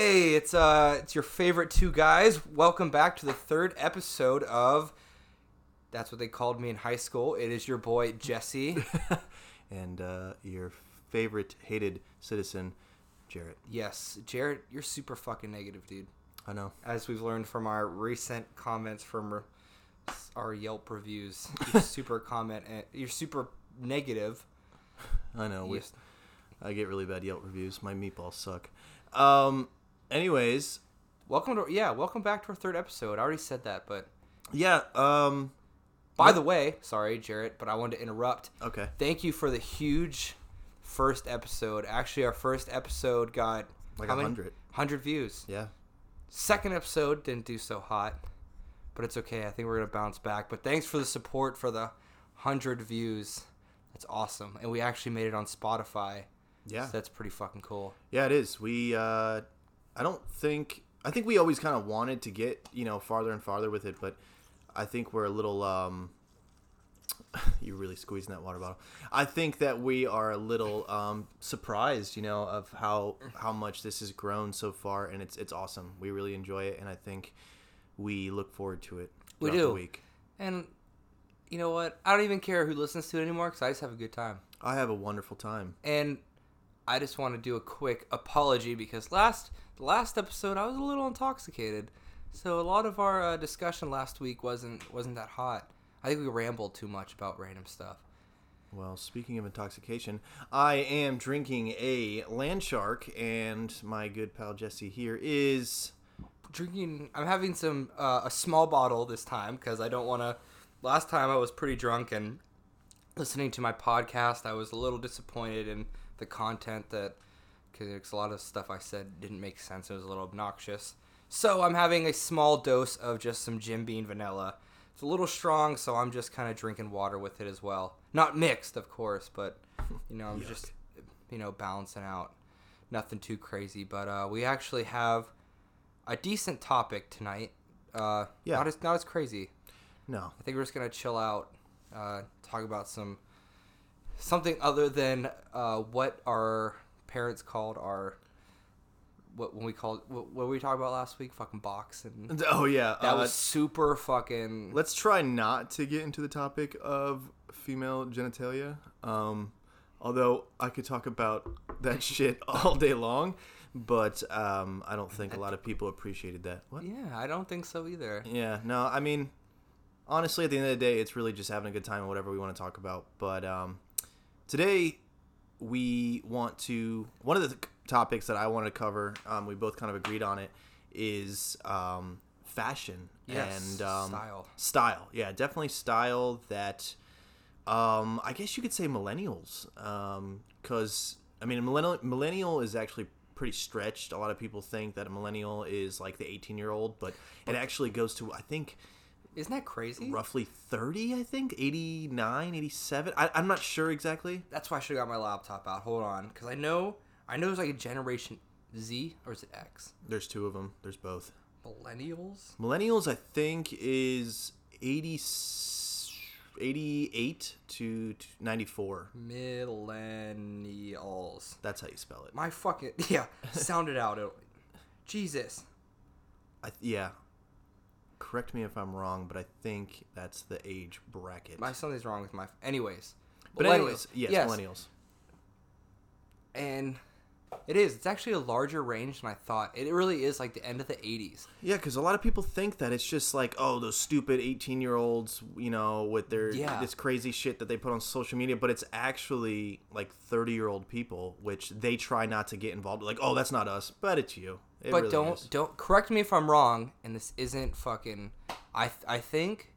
Hey, it's uh, it's your favorite two guys. Welcome back to the third episode of. That's what they called me in high school. It is your boy Jesse. and uh, your favorite hated citizen, Jarrett. yes, Jarrett, you're super fucking negative, dude. I know. As we've learned from our recent comments from our Yelp reviews, you're super comment. and You're super negative. I know. We, Yes. I get really bad Yelp reviews. My meatballs suck. Um. Anyways, Welcome to yeah, welcome back to our third episode. I already said that, but yeah. Um. by the way, sorry, Jarrett, but I wanted to interrupt. Okay. thank you for the huge first episode. Actually, our first episode got Like how a many? hundred. 100 views. Yeah. Second episode didn't do so hot, but it's okay. I think we're going to bounce back. But thanks for the support for the 100 views. That's awesome. And we actually made it on Spotify. Yeah. So that's pretty fucking cool. Yeah. It is. We. Uh. I don't think. I think we always kind of wanted to get you know farther and farther with it, but I think we're a little. Um. You're really squeezing that water bottle. I think that we are a little um, surprised, you know, of how how much this has grown so far, and it's it's awesome. We really enjoy it, and I think we look forward to it. We do. The week. And you know what? I don't even care who listens to it anymore because I just have a good time. I have a wonderful time. And I just want to do a quick apology because last the last episode I was a little intoxicated, so a lot of our uh, discussion last week wasn't wasn't that hot. I think we rambled too much about random stuff. Well, speaking of intoxication, I am drinking a land shark, and my good pal Jesse here is. Drinking, I'm having some uh, a small bottle this time because I don't want to. Last time I was pretty drunk and listening to my podcast, I was a little disappointed in the content that because a lot of stuff I said didn't make sense. It was a little obnoxious. So I'm having a small dose of just some Jim Beam vanilla. It's a little strong, so I'm just kind of drinking water with it as well. Not mixed, of course, but you know I'm just you know balancing out. Nothing too crazy, but uh, we actually have a decent topic tonight. Uh, Yeah. Not as not as crazy. No. I think we're just gonna chill out, uh, talk about some something other than uh, what our parents called our what when we called what, what we talked about last week, fucking box, and Oh, yeah. that uh, was super fucking. Let's try not to get into the topic of female genitalia. Um, although I could talk about that shit all day long, but um, I don't think a lot of people appreciated that. What? Yeah, I don't think so either. Yeah, no, I mean, honestly, at the end of the day, it's really just having a good time and whatever we want to talk about. But um, today, we want to. One of the topics that I want to cover, um, we both kind of agreed on it, is um, fashion Yes, and um, style. Style, yeah, definitely style that. Um, I guess you could say millennials, because I mean, a millennial millennial is actually pretty stretched. A lot of people think that a millennial is like the 18 year old, but it actually goes to I think Isn't that crazy? roughly 30. I think 89, 87. I, I'm not sure exactly. That's why I should have got my laptop out. Hold on, because I know I know there's like a generation Z or is it X? There's two of them. There's both. Millennials. Millennials, I think, is 80, 88 to 94. Millennials. That's how you spell it. My fucking yeah, sound it out. Jesus. I, yeah. Correct me if I'm wrong, but I think that's the age bracket. My something's wrong with my. Anyways. but anyways, yes, millennials. And it is. It's actually a larger range than I thought. It really is like the end of the '80s. Yeah, because a lot of people think that it's just like, oh, those stupid 18 year olds, you know, with their Yeah. this crazy shit that they put on social media, but it's actually like 30 year old people, which they try not to get involved. Like, oh, that's not us, but it's you. It but really don't is. don't correct me if I'm wrong. And this isn't fucking. I I think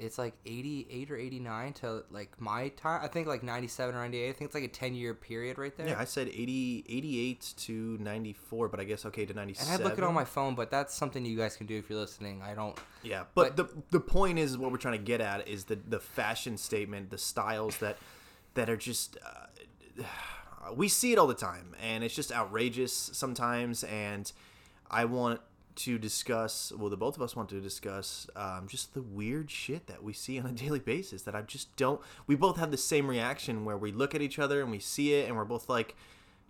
it's like 88 or 89 to like my time. I think like 97 or 98. I think it's like a 10 year period right there. Yeah, I said 80, 88 to 94, but I guess okay to and I look it on my phone, but that's something you guys can do if you're listening. I don't. Yeah, but, the the point is what we're trying to get at is the the fashion statement, the styles that that are just uh, we see it all the time, and it's just outrageous sometimes. And I want to discuss, well, the both of us want to discuss um, just the weird shit that we see on a daily basis. That I just don't. We both have the same reaction where we look at each other and we see it, and we're both like,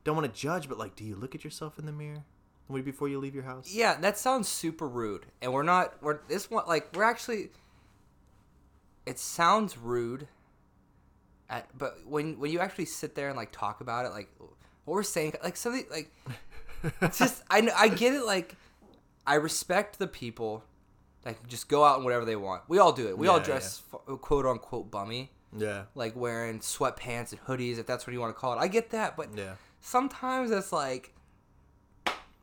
don't want to judge, but like, do you look at yourself in the mirror? Before you leave your house. Yeah, that sounds super rude, and we're not. We're this one like we're actually. It sounds rude. At, but when when you actually sit there and like talk about it, like what we're saying, like something like, it's just I I get it. Like, I respect the people that can just go out and whatever they want. We all do it. We all Yeah, dress f- quote unquote bummy, Yeah. like wearing sweatpants and hoodies, if that's what you want to call it. I get that, but Yeah. sometimes it's like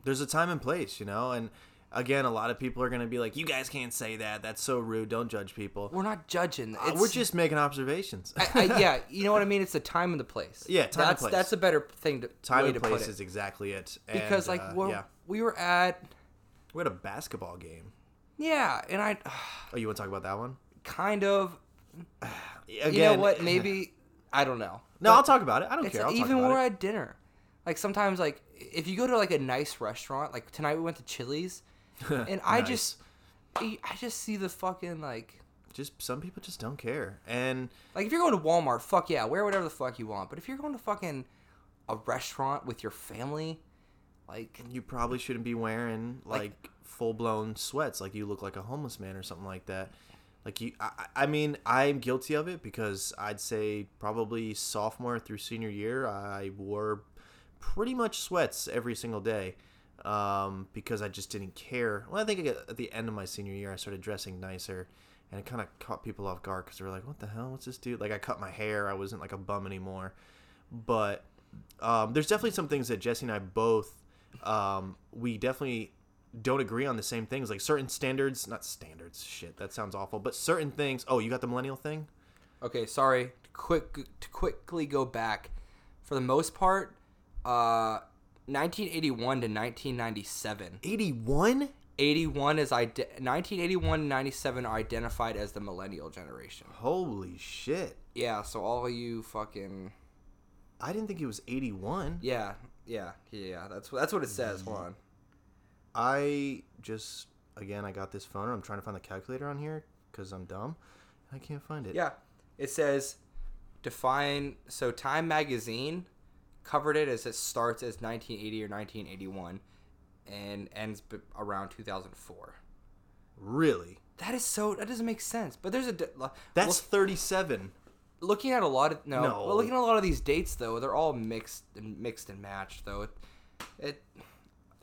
There's a time and place, you know, and again, a lot of people are gonna be like, "You guys can't say that. That's so rude. Don't judge people." we're not judging. Uh, We're just making observations. I, I, yeah, you know what I mean. It's the time and the place. Yeah, time and that's place. that's a better thing to time and to place is exactly it. because like uh, yeah, we were at we had a basketball game. yeah, and I Oh, you want to talk about that one? kind of Again, you know what maybe I don't know. No, I'll talk about it. I don't It's care. I'll even talk when about we're it. at dinner. Like sometimes like if you go to like a nice restaurant, like tonight we went to Chili's, and I just I just see the fucking like just some people just don't care, and like if you're going to Walmart, fuck yeah, wear whatever the fuck you want. But if you're going to fucking a restaurant with your family, like you probably shouldn't be wearing Like- like, full blown sweats like you look like a homeless man or something like that. Like you, I I mean, I'm guilty of it because I'd say probably sophomore through senior year, I wore pretty much sweats every single day um, because I just didn't care. Well, I think at the end of my senior year, I started dressing nicer, and it kind of caught people off guard because they were like, "What the hell? What's this dude?" Like I cut my hair, I wasn't like a bum anymore. But um, there's definitely some things that Jesse and I both um, we definitely don't agree on the same things. Like certain standards, not standards. Shit, that sounds awful. But certain things. Oh, you got the millennial thing. Okay, sorry. Quick to quickly go back. For the most part, uh 1981 to 1997. 81 81 is ide- 1981 and 97 are identified as the millennial generation. Holy shit! Yeah, so all you fucking I didn't think it was 81. yeah, yeah, yeah. That's that's what it says. Hold on. I just again I got this phone. I'm trying to find the calculator on here because I'm dumb. I can't find it. Yeah. It says define so Time magazine covered it as it starts as 1980 or 1981 and ends b- around 2004. Really? That is so that doesn't make sense. But there's a di- That's 37. looking at a lot of no, No. well, looking at a lot of these dates though, they're all mixed and mixed and matched though. It, it it's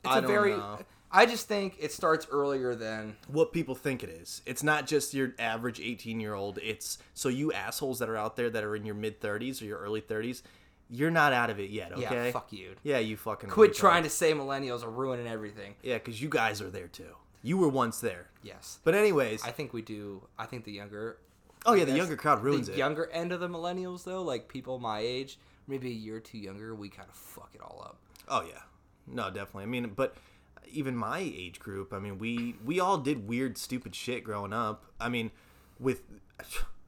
I a don't very know. I just think it starts earlier than what people think it is. It's not just your average 18 year old. It's so you assholes that are out there that are in your mid 30s or your early 30s, you're not out of it yet, okay? yeah, fuck you. Yeah, you fucking Quit retard. trying to say millennials are ruining everything. Yeah, because you guys are there too. You were once there. Yes. But anyways, I think we do. I think the younger oh yeah, the younger crowd ruins the it. younger end of the millennials though, like people my age, maybe a year or two younger, we kind of fuck it all up. oh yeah, no, definitely. I mean, but even my age group, I mean, we we all did weird, stupid shit growing up. I mean, with.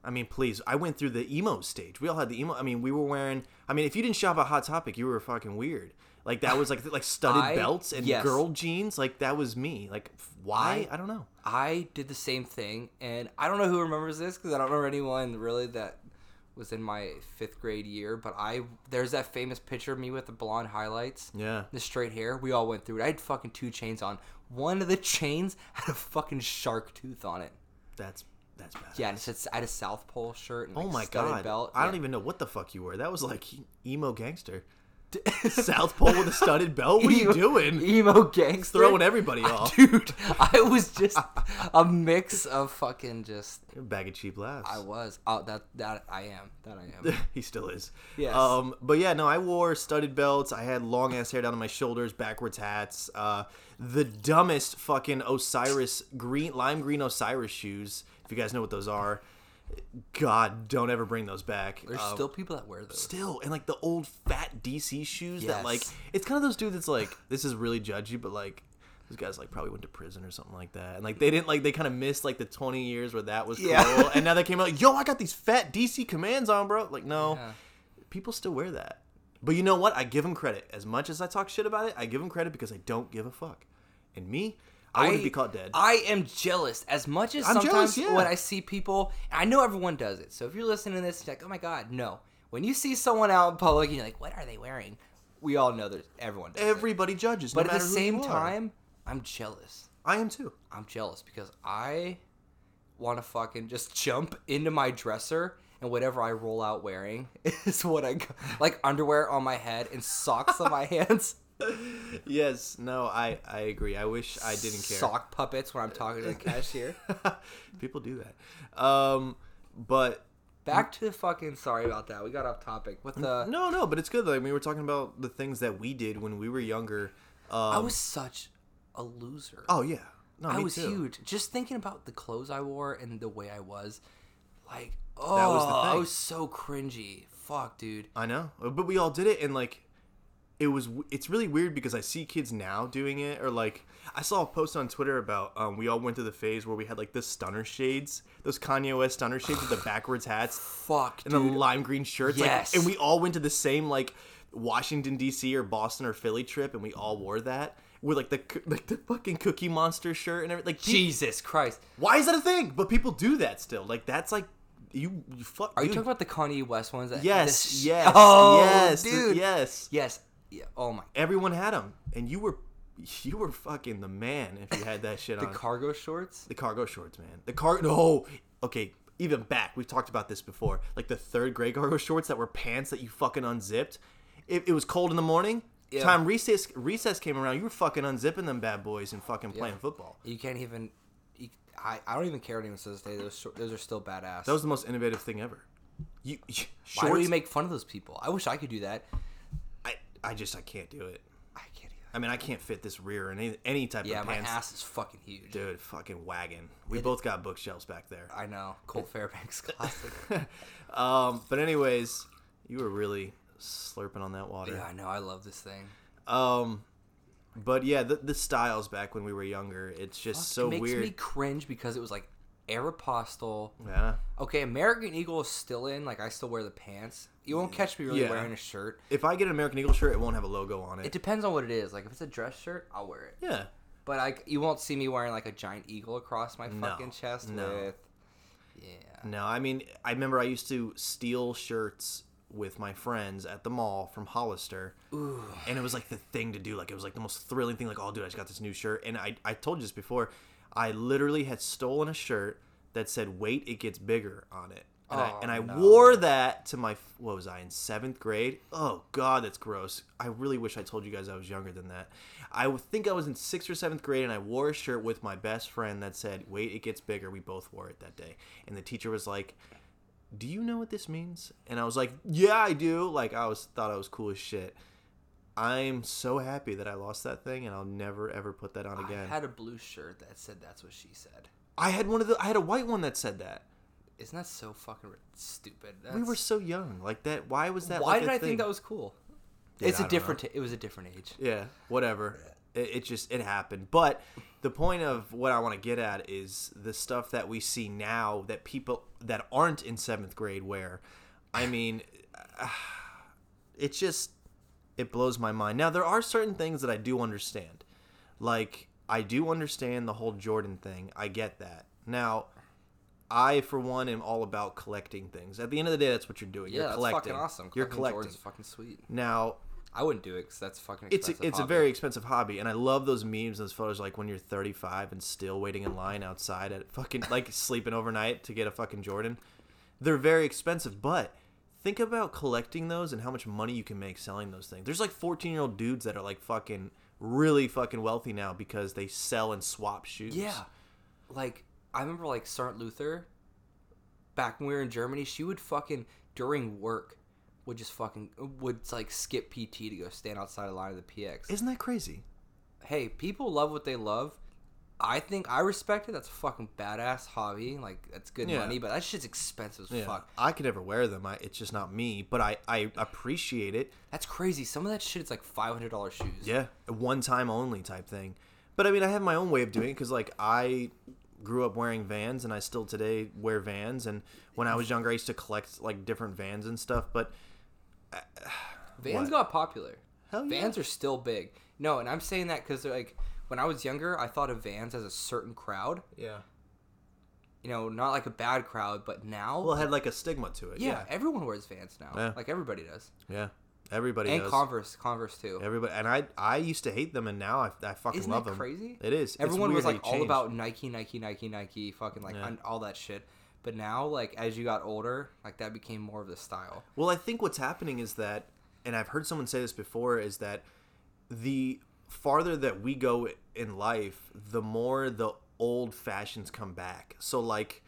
I mean, please. I went through the emo stage. We all had the emo. I mean, we were wearing. I mean, if you didn't shop at Hot Topic, you were fucking weird. Like that was like like studded I- belts and yes. girl jeans. Like that was me. Like why? I- I, don't know. I did the same thing, and I don't know who remembers this because I don't remember anyone really that was in my fifth grade year. But I there's that famous picture of me with the blonde highlights, Yeah. the straight hair. We all went through it. I had fucking two chains on. One of the chains had a fucking shark tooth on it. That's that's bad. Yeah, and it said I had a South Pole shirt and Oh my god. belt. I don't even know what the fuck you were. That was like emo gangster. South Pole with a studded belt. What are you doing? Emo gangster. Throwing everybody off. Dude, I was just a mix of fucking just. A bag of cheap laughs. I was. Oh, that that I am. That I am. he still is. Yes. Um, but yeah, no, I wore studded belts. I had long ass hair down to my shoulders, backwards hats. Uh, the dumbest fucking Osiris green, lime green Osiris shoes. If you guys know what those are, God, don't ever bring those back. There's Uh, still people that wear those. still and like the old fat DC shoes that like it's kind of those dudes that's like this is really judgy, but like those guys like probably went to prison or something like that, and like they didn't like they kind of missed like the twenty years where that was Yeah. cool, and now they came out like, yo, I got these fat DC commands on, bro. Like no, Yeah. people still wear that. But you know what? I give them credit. As much as I talk shit about it, I give them credit because I don't give a fuck. And me, I, wouldn't be caught dead. I am jealous as much as I'm sometimes jealous, yeah. when I see people. I know everyone does it. So if you're listening to this, you're like, oh my god, no. When you see someone out in public, and you're like, what are they wearing? we all know there's everyone. Does it. Everybody judges, no But at the same time, I'm jealous. I am too. I'm jealous because I want to fucking just jump into my dresser and whatever I roll out wearing is what I go, like underwear on my head and socks on my hands. Yes, no, I I agree. I wish I didn't care. Sock puppets when I'm talking to the cashier. People do that. Um, but Back to the fucking. Sorry about that. We got off topic. With the. no, no, but it's good. Like we were talking about the things that we did when we were younger. Um, I was such a loser. Oh yeah. No, I me was too. huge. Just thinking about the clothes I wore and the way I was, like, That oh, was the I was so cringy. Fuck, dude. I know, but we all did it, and like, it was. It's really weird because I see kids now doing it, or like, I saw a post on Twitter about um, we all went through the phase where we had like the stunner shades, those Kanye West stunner shades with the backwards hats Fuck, and the lime green shirts. Yes. Like, and we all went to the same like Washington D.C. or Boston or Philly trip, and we all wore that with like the like the fucking Cookie Monster shirt and everything. Like, Jesus Christ. why is that a thing? But people do that still. Like, that's like you. you fuck. Are you talking about the Kanye West ones? That, Yes, sh- yes, Oh, yes, dude. yes. Yes. Yeah. Oh my. Everyone had them, and you were, you were fucking the man if you had that shit The on. The cargo shorts. the cargo shorts, man. The car. No, okay. Even back, we've talked about this before. Like the third grade cargo shorts that were pants that you fucking unzipped. It, it was cold in the morning. Yeah. Time recess recess came around. You were fucking unzipping them bad boys and fucking playing Yeah. football. You can't even. You, I, I don't even care what anyone says day. Those those are still badass. That was the most innovative thing ever. You, you Why do shorts. we make fun of those people? I wish I could do that. I, just I can't do it. I can't do I mean I can't fit this rear in any, any type. Yeah, of my pants. ass is fucking huge. Dude, fucking wagon. We both got bookshelves back there. I know. Colt Fairbanks classic. Um, but anyways, you were really slurping on that water. yeah, I know. I love this thing. Um, but yeah, the, the styles back when we were younger, it's just so it makes weird. me cringe because it was like Aeropostale. yeah. Okay, American Eagle is still in. Like I still wear the pants. You won't catch me really Yeah. wearing a shirt. If I get an American Eagle shirt, it won't have a logo on it. It depends on what it is. Like if it's a dress shirt, I'll wear it. yeah. But I, you won't see me wearing like a giant eagle across my No, fucking chest no. with. Yeah. No, I mean, I remember I used to steal shirts with my friends at the mall from Hollister. Ooh. and it was like the thing to do like it was like the most thrilling thing like oh dude i just got this new shirt and i i told you this before i literally had stolen a shirt that said wait it gets bigger on it and i, Oh, and I no. wore that to my what was i in seventh grade oh god that's gross i really wish i told you guys i was younger than that i think i was in sixth or seventh grade and i wore a shirt with my best friend that said wait it gets bigger we both wore it that day and the teacher was like do you know what this means? And I was like, yeah, I do. Like I was thought I was cool as shit. I'm so happy that I lost that thing, and I'll never ever put that on again. I had a blue shirt that said that's what she said. I had one of the. I had a white one that said that. Isn't that so fucking stupid? we were so young, like that. Why was that? Why like did I thing? think that was cool? Yeah, it's I a different. It was a different age. Yeah, whatever. It, it just it happened. But the point of what I want to get at is the stuff that we see now that people that aren't in seventh grade wear. I mean, it's just it blows my mind. Now there are certain things that I do understand, like I do understand the whole Jordan thing. I get that. Now. I, for one, am all about collecting things. At the end of the day, that's what you're doing. Yeah, you're that's collecting. fucking awesome. You're Collecting collecting. Jordans fucking sweet. Now, I wouldn't do it because that's fucking. it's a, it's a very expensive hobby and i love those memes those photos like when you're 35 and still waiting in line outside at fucking like sleeping overnight to get a fucking jordan they're very expensive but think about collecting those and how much money you can make selling those things there's like 14 year old dudes that are like fucking really fucking wealthy now because they sell and swap shoes Yeah, like I remember like Sergeant Luther. Back when we were in Germany, she would fucking during work would just fucking would like skip PT to go stand outside the line of the PX. isn't that crazy hey, people love what they love. I think I respect it. That's a fucking badass hobby. Like that's good Yeah. money, but that shit's expensive as yeah fuck. i could never wear them I, it's just not me but i i appreciate it That's crazy. Some of that shit is like five hundred dollars shoes. Yeah, one time only type thing. But I mean, I have my own way of doing it because, like, I grew up wearing Vans, and I still today wear Vans. And when I was younger, I used to collect like different Vans and stuff. But Vans What? got popular. Hell yeah. Vans are still big. No, and I'm saying that because like when I was younger, I thought of Vans as a certain crowd. yeah, You know, not like a bad crowd, but now, well, it had like a stigma to it. yeah, Yeah, everyone wears Vans now. Yeah. Like everybody does. yeah. Everybody and does. Converse, Converse too. Everybody and I I used to hate them and now I, I fucking Isn't love that them. crazy? It is. Everyone was like all about Nike, Nike, Nike, Nike, fucking like Yeah. un- all that shit. But now, like as you got older, like that became more of the style. Well, I think what's happening is that, and I've heard someone say this before, is that the farther that we go in life, the more the old fashions come back. So, like,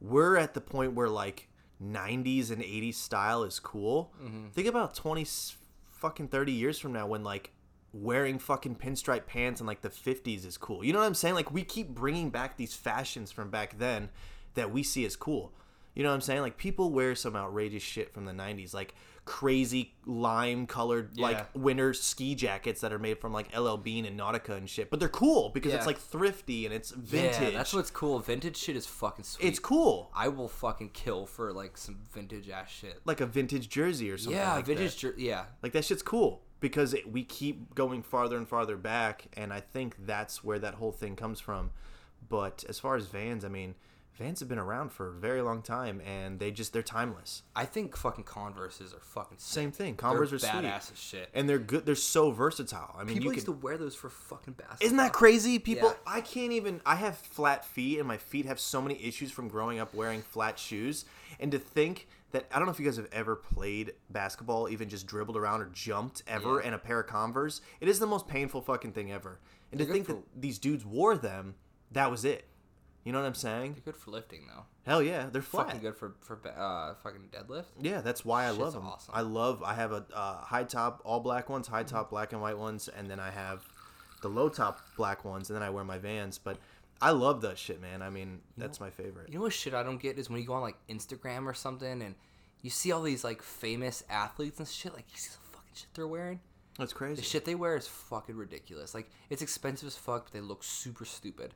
we're at the point where, like, 90s and 80s style is cool. Mm-hmm. Think about 20 fucking 30 years from now when, like, wearing fucking pinstripe pants in like the 50s is cool. You know what I'm saying? Like we keep bringing back these fashions from back then that we see as cool. You know what I'm saying? Like people wear some outrageous shit from the 90s, like crazy lime colored Yeah. like winter ski jackets that are made from like LL Bean and Nautica and shit. But they're cool because Yeah. it's like thrifty and it's vintage. Yeah, that's what's cool. Vintage shit is fucking sweet. it's cool. I will fucking kill for like some vintage ass shit. Like a vintage jersey or something yeah, like vintage. that. Jer- yeah, Like that shit's cool because it, we keep going farther and farther back, and I think that's where that whole thing comes from. But as far as Vans, I mean, Vans have been around for a very long time, and they just they're timeless. I think fucking Converses are fucking sick. Same thing. They're Converse are sweet, badass as shit. and they're good. They're so versatile. I mean, People you used can. to wear those for fucking basketball. Isn't that crazy? People, Yeah. I can't even. I have flat feet, and my feet have so many issues from growing up wearing flat shoes. And to think that I don't know if you guys have ever played basketball, even just dribbled around or jumped ever Yeah. in a pair of Converse. It is the most painful fucking thing ever. And to They're think good that these dudes wore them, that was it. You know what I'm saying? They're good for lifting though. Hell yeah, they're flat. Fucking good for for uh fucking deadlift. Yeah, that's why I Shit's love them. awesome. I love. I have a uh, high top, all black ones, high top, black and white ones, and then I have the low top black ones, and then I wear my Vans. But I love that shit, man. I mean, that's my favorite. You know what shit I don't get is when you go on like Instagram or something and you see all these like famous athletes and shit. Like you see the fucking shit they're wearing. That's crazy. The shit they wear is fucking ridiculous. Like it's expensive as fuck, but they look super stupid.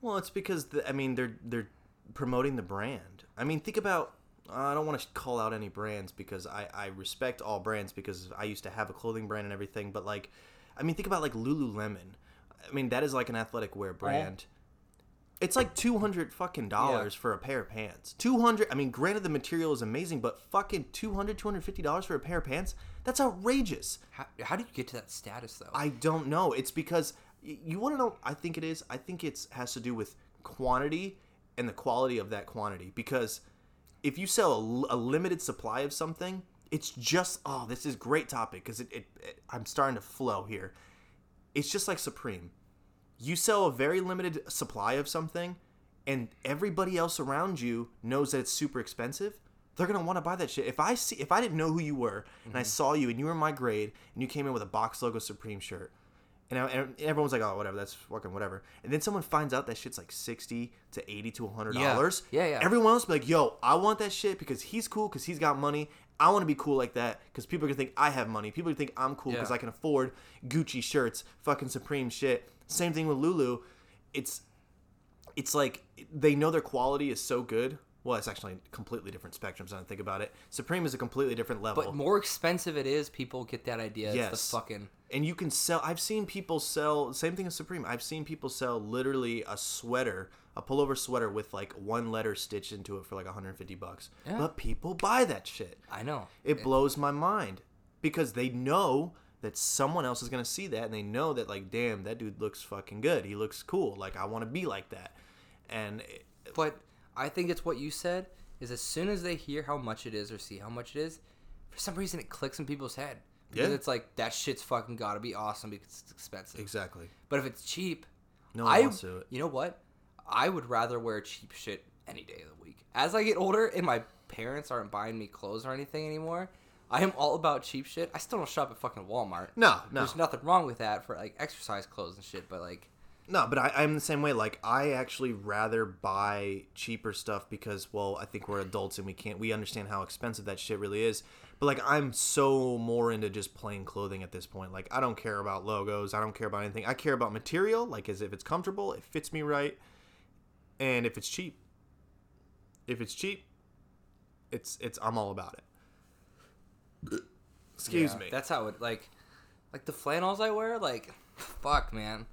Well, it's because the, I mean they're they're promoting the brand. I mean, think about. I don't want to call out any brands because I I respect all brands because I used to have a clothing brand and everything. But like, I mean, think about like Lululemon. I mean, that is like an athletic wear uh-huh. brand. It's like two hundred fucking dollars for a pair of pants. Two hundred. I mean, granted the material is amazing, but fucking 200 250 dollars for a pair of pants. That's outrageous. How, how do you get to that status though? I don't know. It's because you want to know. I think it is. I think it has to do with quantity and the quality of that quantity. Because if you sell a limited supply of something, it's just oh, this is great topic because it, it, it. I'm starting to flow here. It's just like Supreme. You sell a very limited supply of something, and everybody else around you knows that it's super expensive. They're gonna want to buy that shit. If I see, if I didn't know who you were, and I mm-hmm. saw you, and you were in my grade, and you came in with a box logo Supreme shirt, and, I, and everyone's like, "Oh, whatever, that's fucking whatever," and then someone finds out that shit's like sixty to eighty to hundred dollars. Yeah, yeah. Everyone else be like, "Yo, I want that shit because he's cool, because he's got money." I want to be cool like that because people are gonna think I have money. People are gonna think I'm cool because Yeah. I can afford Gucci shirts, fucking Supreme shit. Same thing with Lulu. It's it's like they know their quality is so good. Well, it's actually completely different spectrums. I think about it, Supreme is a completely different level. but more expensive it is, people get that idea. Yes. It's the fucking and you can sell. I've seen people sell. Same thing as Supreme. I've seen people sell literally a sweater, a pullover sweater with like one letter stitched into it for like 150 bucks. Yeah. But people buy that shit. I know. It blows my mind because they know that someone else is gonna see that, and they know that like, damn, that dude looks fucking good. He looks cool. Like I want to be like that. And it- But I think it's what you said is as soon as they hear how much it is or see how much it is, for some reason it clicks in people's head. Because Yeah. it's like that shit's fucking gotta be awesome because it's expensive. exactly. But if it's cheap, No one I wants to. you know what? I would rather wear cheap shit any day of the week. As I get older and my parents aren't buying me clothes or anything anymore, I am all about cheap shit. I still don't shop at fucking Walmart. No, no. There's nothing wrong with that for like exercise clothes and shit, but like No, but I, I'm the same way. Like I actually rather buy cheaper stuff because, well, I think we're adults and we can't we understand how expensive that shit really is. But like I'm so more into just plain clothing at this point. Like I don't care about logos. I don't care about anything. I care about material. Like as if it's comfortable, it fits me right, and if it's cheap. If it's cheap, it's it's I'm all about it. Excuse Yeah, me. That's how it like, like the flannels I wear. Like, fuck, man.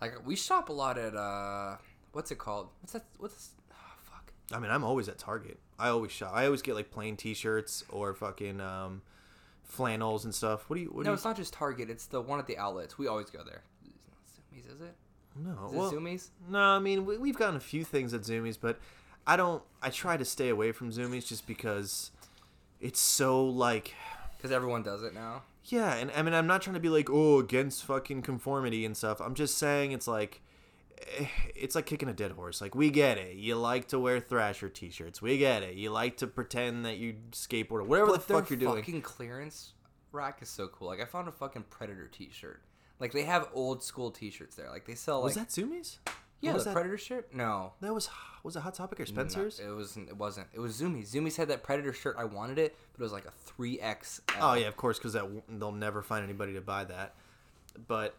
Like we shop a lot at uh, what's it called? What's that? What's oh, fuck? I mean, I'm always at Target. I always shop. I always get like plain T-shirts or fucking um, flannels and stuff. What do you? What No, do it's not just Target. It's the one at the outlets. We always go there. It's not Zumiez, is it? No, Is well, it Zumiez? no. I mean, we, we've gotten a few things at Zumiez, but I don't. I try to stay away from Zumiez just because it's so like. Because everyone does it now. Yeah, and I mean, I'm not trying to be like, oh, against fucking conformity and stuff. I'm just saying it's like, eh, it's like kicking a dead horse. Like, we get it. You like to wear Thrasher t-shirts. We get it. You like to pretend that you skateboard or whatever But the fuck you're doing. fucking clearance rack is so cool. Like I found a fucking Predator T-shirt. Like they have old school T-shirts there. Like they sell like was that Zumiez? Yeah was the that? Predator shirt. No, That was was it Hot Topic or No, Spencer's? it wasn't. It wasn't. It was Zumiez. Zumiez had that Predator shirt. I wanted it, but it was like a three X. Oh yeah, of course, because that they'll never find anybody to buy that. But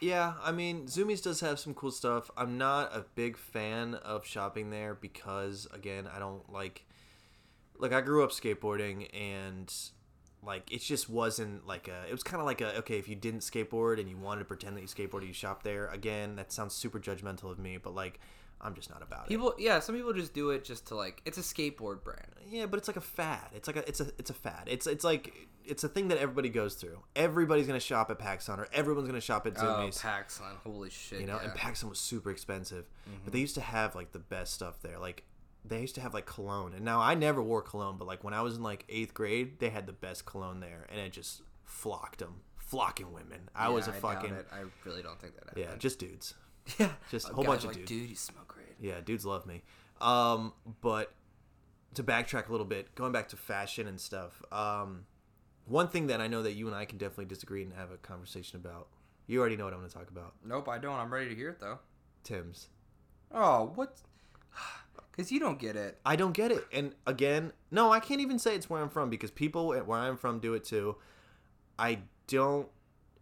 yeah, I mean, Zumiez does have some cool stuff. I'm not a big fan of shopping there because, again, I don't like. Like I grew up skateboarding and like it just wasn't like a. It was kind of like a okay if you didn't skateboard and you wanted to pretend that you skateboarded, you shop there. Again, that sounds super judgmental of me, but like I'm just not about it. People, yeah, some people just do it just to like. It's a skateboard brand. Yeah, but it's like a fad. It's like a it's a it's a fad. It's it's like it's a thing that everybody goes through. Everybody's gonna shop at PacSun or everyone's gonna shop at Oh, Zumiez. PacSun. Holy shit. you know, yeah. Mm-hmm. and PacSun was super expensive, but they used to have like the best stuff there. Like they used to have like cologne, and now I never wore cologne, but like when I was in like eighth grade, they had the best cologne there, and it just flocked them, flocking women. I was a doubt fucking. I really don't think that. yeah, just dudes. yeah, just a Oh, whole bunch of like, dudes. Dude, you smell great. Yeah, dudes love me. Um, but to backtrack a little bit, going back to fashion and stuff. Um, one thing that I know that you and I can definitely disagree and have a conversation about. You already know what I'm going to talk about. Nope, I don't. I'm ready to hear it though. Tim's. Oh, what? Because you don't get it. I don't get it. And again, no, I can't even say it's where I'm from because people at where I'm from do it too. I don't.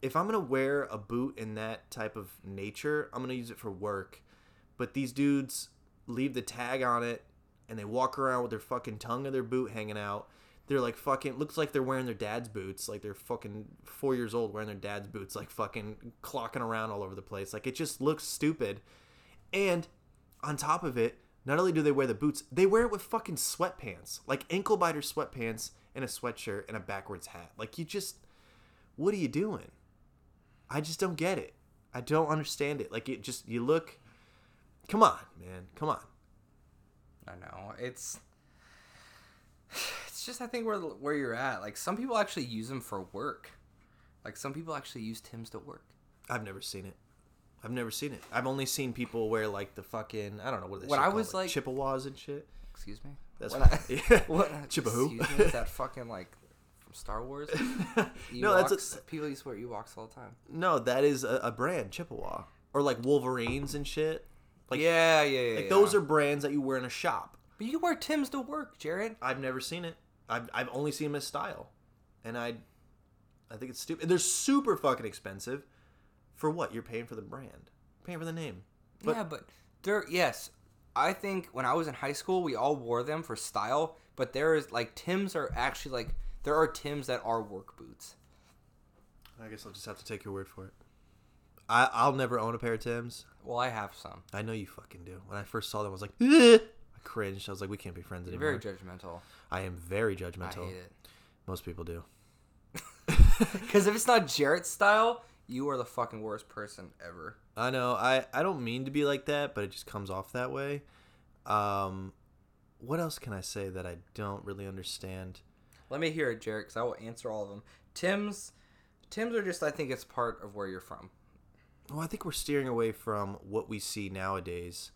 If I'm gonna wear a boot in that type of nature, I'm gonna use it for work. But these dudes leave the tag on it and they walk around with their fucking tongue of their boot hanging out. They're like fucking looks like they're wearing their dad's boots, like they're fucking four years old wearing their dad's boots, like fucking clocking around all over the place. Like it just looks stupid. And on top of it, not only do they wear the boots, they wear it with fucking sweatpants, like ankle biter sweatpants and a sweatshirt and a backwards hat. Like you just, what are you doing? I just don't get it. I don't understand it. Like it just, you look. Come on, man. Come on. I know it's. It's just I think where where you're at. Like some people actually use them for work. Like some people actually use Tim's to work. I've never seen it. I've never seen it. I've only seen people wear like the fucking I don't know what they When I was, like- Chippewas and shit. Excuse me. That's what, I- yeah. What? Chipahoo. Excuse me. Is that fucking like from Star Wars? no, that's a, people used to wear Ewoks all the time. no, that is a, a brand Chippewa or like Wolverines and shit. Like yeah, yeah, yeah. like yeah. those are brands that you wear in a shop. But you wear Tim's to work, Jarrett. I've never seen it. I've, I've only seen them as style, and I I think it's stupid. They're super fucking expensive. For what? You're paying for the brand, paying for the name. But- yeah, but they're yes. I think when I was in high school, we all wore them for style. But there is like Tim's are actually like there are Tim's that are work boots. I guess I'll just have to take your word for it. I I'll never own a pair of Tims. Well, I have some. I know you fucking do. When I first saw them, I was like, "Ugh." I cringed. I was like, we can't be friends You're anymore. very judgmental. I am very I judgmental. hate it. Most people do. Because if it's not Jarrett's style, you are the fucking worst person ever. I know. I I don't mean to be like that, but it just comes off that way. Um, what else can I say that I don't really understand? Let me hear it, Jarrett, because I will answer all of them. Tim's, Tim's are just I think it's part of where you're from. Well, I think we're steering away from what we see nowadays.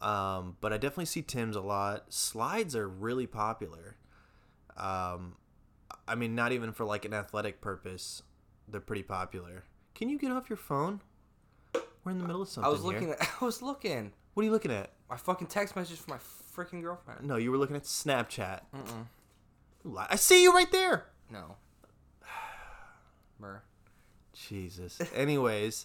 Um, but I definitely see Tim's a lot. Slides are really popular. Um, I mean, not even for like an athletic purpose, they're pretty popular. Can you get off your phone? We're in the middle of something. I was here. looking. At, I was looking. What are you looking at? My fucking text message from my freaking girlfriend. No, you were looking at Snapchat. Mm-mm. I see you right there. No. Mer. Jesus. Anyways,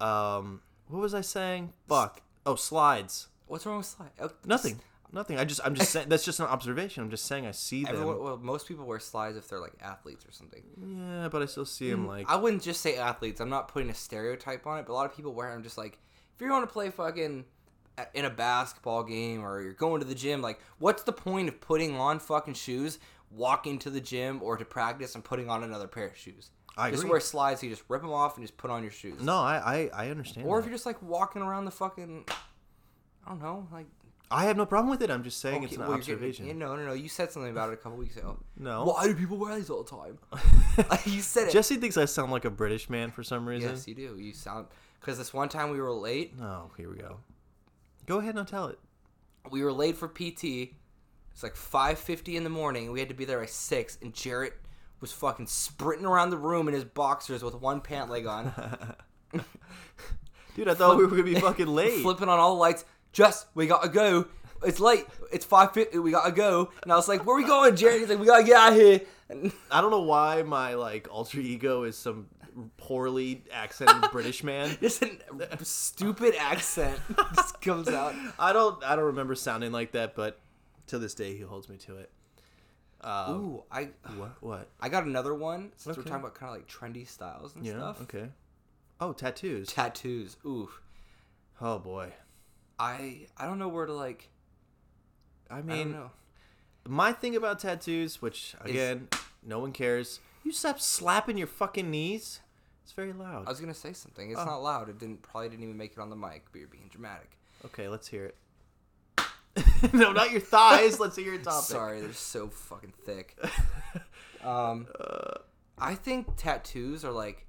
um, what was I saying? Fuck. Oh, slides. What's wrong with slide? Oh, Nothing. Nothing. I just I'm just saying that's just an observation. I'm just saying I see them. Everyone, well, most people wear slides if they're like athletes or something. Yeah, but I still see them mm, like I wouldn't just say athletes. I'm not putting a stereotype on it, but a lot of people wear them just like if you're going to play fucking uh, in a basketball game or you're going to the gym, like what's the point of putting on fucking shoes walking to the gym or to practice and putting on another pair of shoes. I just agree. wear slides, so you just rip them off and just put on your shoes. No, I I, I understand. Or if you're just like walking around the fucking, I don't know, like I have no problem with it. I'm just saying it's okay, an well, you're getting- observation. yeah, no, no, no. You said something about it a couple weeks ago. No. Why do people wear these all the time? you said it. Jesse thinks I sound like a British man for some reason. yes, you do. You sound because this one time we were late. Oh, here we go. Go ahead and tell it. We were late for PT. It's like 5:50 in the morning. We had to be there by six, and Jarrett was fucking sprinting around the room in his boxers with one pant leg on, Dude, I thought we were gonna be fucking late. flipping on all the lights. Just we gotta go. It's late. It's 5:50. We gotta go. And I was like, "Where we going, Jarrett?" He's like, "We gotta get out of here." And I don't know why my like alter ego is some poorly accented British man. just a stupid accent just comes out. I don't I don't remember sounding like that, but to this day he holds me to it. Um, Ooh, I what? What? I got another one since we're talking about kind of like trendy styles and Yeah. stuff. Okay. Oh, tattoos. Tattoos. Oof. oh boy. I I don't know where to like. I mean, I don't know. my thing about tattoos, which again, no one cares. You stop slapping your fucking knees. It's very loud. I was gonna say something. It's Oh. not loud. It didn't probably didn't even make it on the mic, but you're being dramatic. Okay, let's hear it. no, not your thighs. Let's hear your topic. Sorry, they're so fucking thick. Um, Uh, I think tattoos are like,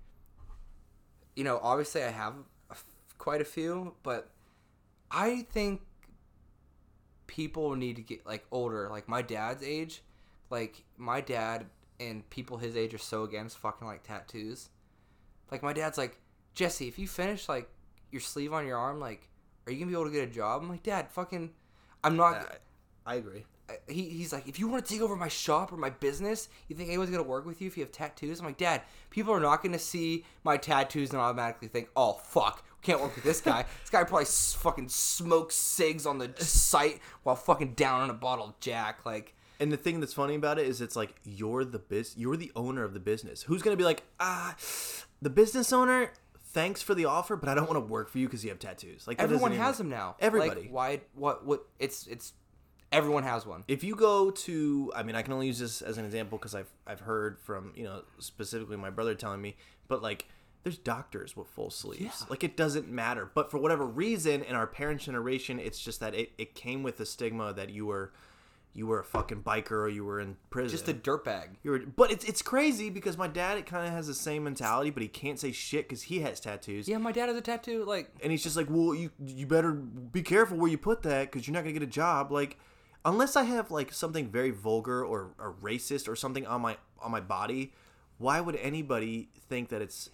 you know, obviously I have a f- quite a few, but I think people need to get like older, like my dad's age. Like my dad and people his age are so against fucking like tattoos. Like my dad's like, Jesse, if you finish like your sleeve on your arm, like, are you gonna be able to get a job? I'm like, Dad, fucking, I'm not. Uh, I agree. he, he's like, if you want to take over my shop or my business, you think anyone's gonna work with you if you have tattoos? I'm like, Dad, people are not gonna see my tattoos and automatically think, oh fuck, can't work with this guy. this guy probably fucking smokes cigs on the site while fucking down on a bottle of Jack. Like, And the thing that's funny about it is, it's like you're the biz, you're the owner of the business. Who's gonna be like, ah, the business owner? Thanks for the offer, but I don't want to work for you because you have tattoos. Like everyone has them now. Everybody. Like, why? What? What? It's it's everyone has one. If you go to, I mean, I can only use this as an example because I've I've heard from you know specifically my brother telling me, but like there's doctors with full sleeves. Yeah. Like it doesn't matter. But for whatever reason, in our parents' generation, it's just that it, it came with the stigma that you were you were a fucking biker or you were in prison. Just a dirtbag. You were, but it's it's crazy because my dad it kind of has the same mentality, but he can't say shit because he has tattoos. Yeah, my dad has a tattoo. Like, And he's just like, well, you you better be careful where you put that because you're not gonna get a job. Like, unless I have like something very vulgar or, or racist or something on my on my body, why would anybody think that it's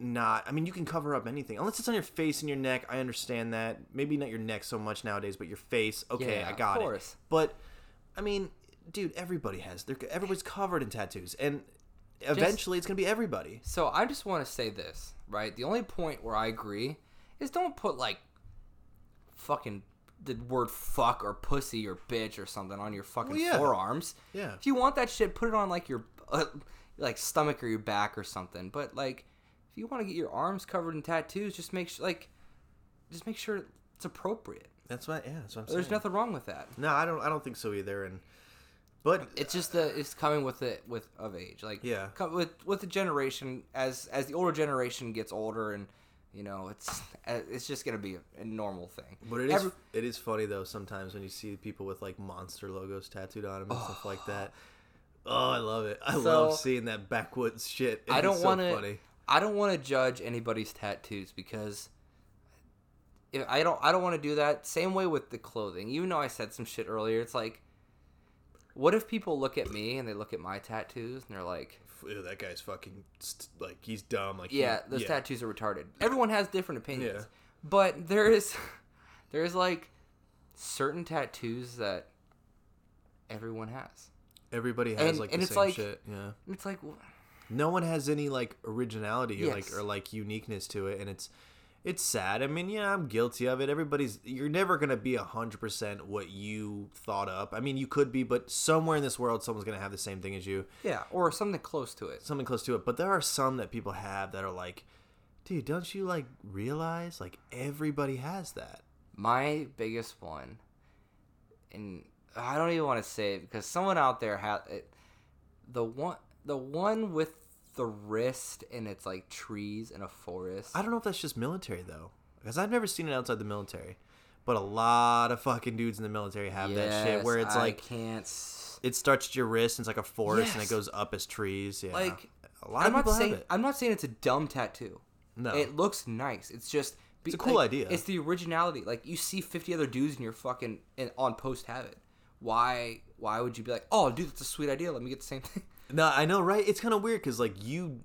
not? I mean, you can cover up anything unless it's on your face and your neck. I understand that. Maybe not your neck so much nowadays, but your face. Okay, Yeah, I got it. course. But I mean, dude, everybody has. They're, everybody's covered in tattoos, and eventually it's gonna be everybody. So I just want to say this, right? The only point where I agree is don't put like fucking the word fuck or pussy or bitch or something on your fucking Well, yeah. forearms. Yeah. If you want that shit, put it on like your uh, like stomach or your back or something. But like, you want to get your arms covered in tattoos, just make sure like, just make sure it's appropriate. That's what. Yeah, that's what I'm saying. There's nothing wrong with that. No, I don't. I don't think so either. And but It's just the it's coming with it with of age, like Yeah. with with the generation as as the older generation gets older, and you know it's uh, it's just gonna be a, normal thing. but it is Every- it is funny though sometimes when you see people with like monster logos tattooed on them and stuff like that. Oh, I love it. I So- love seeing that backwoods shit. I don't so want to funny. I don't want to judge anybody's tattoos because if I don't I don't want to do that. Same way with the clothing. Even though I said some shit earlier, it's like, what if people look at me and they look at my tattoos and they're like, Ew, that guy's fucking st- like he's dumb. Like he- yeah, those tattoos are retarded. Everyone has different opinions, Yeah. but there is there is like certain tattoos that everyone has. Everybody has And- like and the it's same like- shit. Yeah. And It's like No one has any like originality or like or like uniqueness to it, and it's it's sad. I mean, yeah, I'm guilty of it. Everybody's you're never gonna be a hundred percent what you thought up. I mean, you could be, but somewhere in this world, someone's gonna have the same thing as you. yeah, or something close to it. something close to it. But there are some that people have that are like, dude, don't you like realize like everybody has that? My biggest one, and I don't even want to say it because someone out there had it, the one the one with the wrist and it's like trees in a forest. I don't know if that's just military though, because I've never seen it outside the military. But a lot of fucking dudes in the military have that shit where it's I like can't. it starts at your wrist and it's like a forest and it goes up as trees. Yeah, Like a lot I'm of not people saying have it. I'm not saying it's a dumb tattoo. No, It looks nice. It's just It's a cool like, idea. It's the originality. Like you see 50 other dudes in your fucking in, on post have it. Why why would you be like, "Oh, dude, that's a sweet idea. Let me get the same thing." No, I know, right? It's kind of weird because, like, you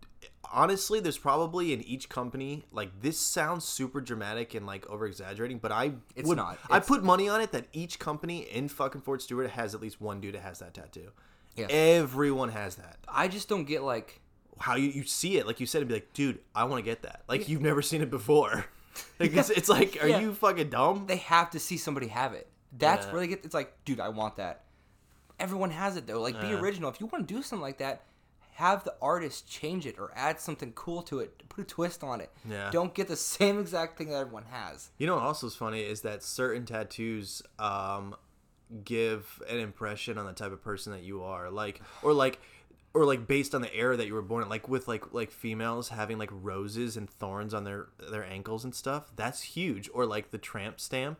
honestly, there's probably in each company, like, this sounds super dramatic and like over exaggerating, but I It's would, not. I It's- put money on it that each company in fucking Fort Stewart has at least one dude that has that tattoo. Yeah. Everyone has that. I just don't get like How you, you see it, like you said, and be like, dude, I want to get that. Like, you've never seen it before. Like, it's, it's like, are Yeah. you fucking dumb? they have to see somebody have it. That's Yeah. where they get. It's like, dude, I want that. Everyone has it though. Like, be Yeah. original. If you want to do something like that, have the artist change it or add something cool to it. Put a twist on it. Yeah. Don't get the same exact thing that everyone has. You know what also is funny is that certain tattoos um, give an impression on the type of person that you are, like or like or like based on the era that you were born in, like with like like females having like roses and thorns on their their ankles and stuff. That's huge. Or like the tramp stamp.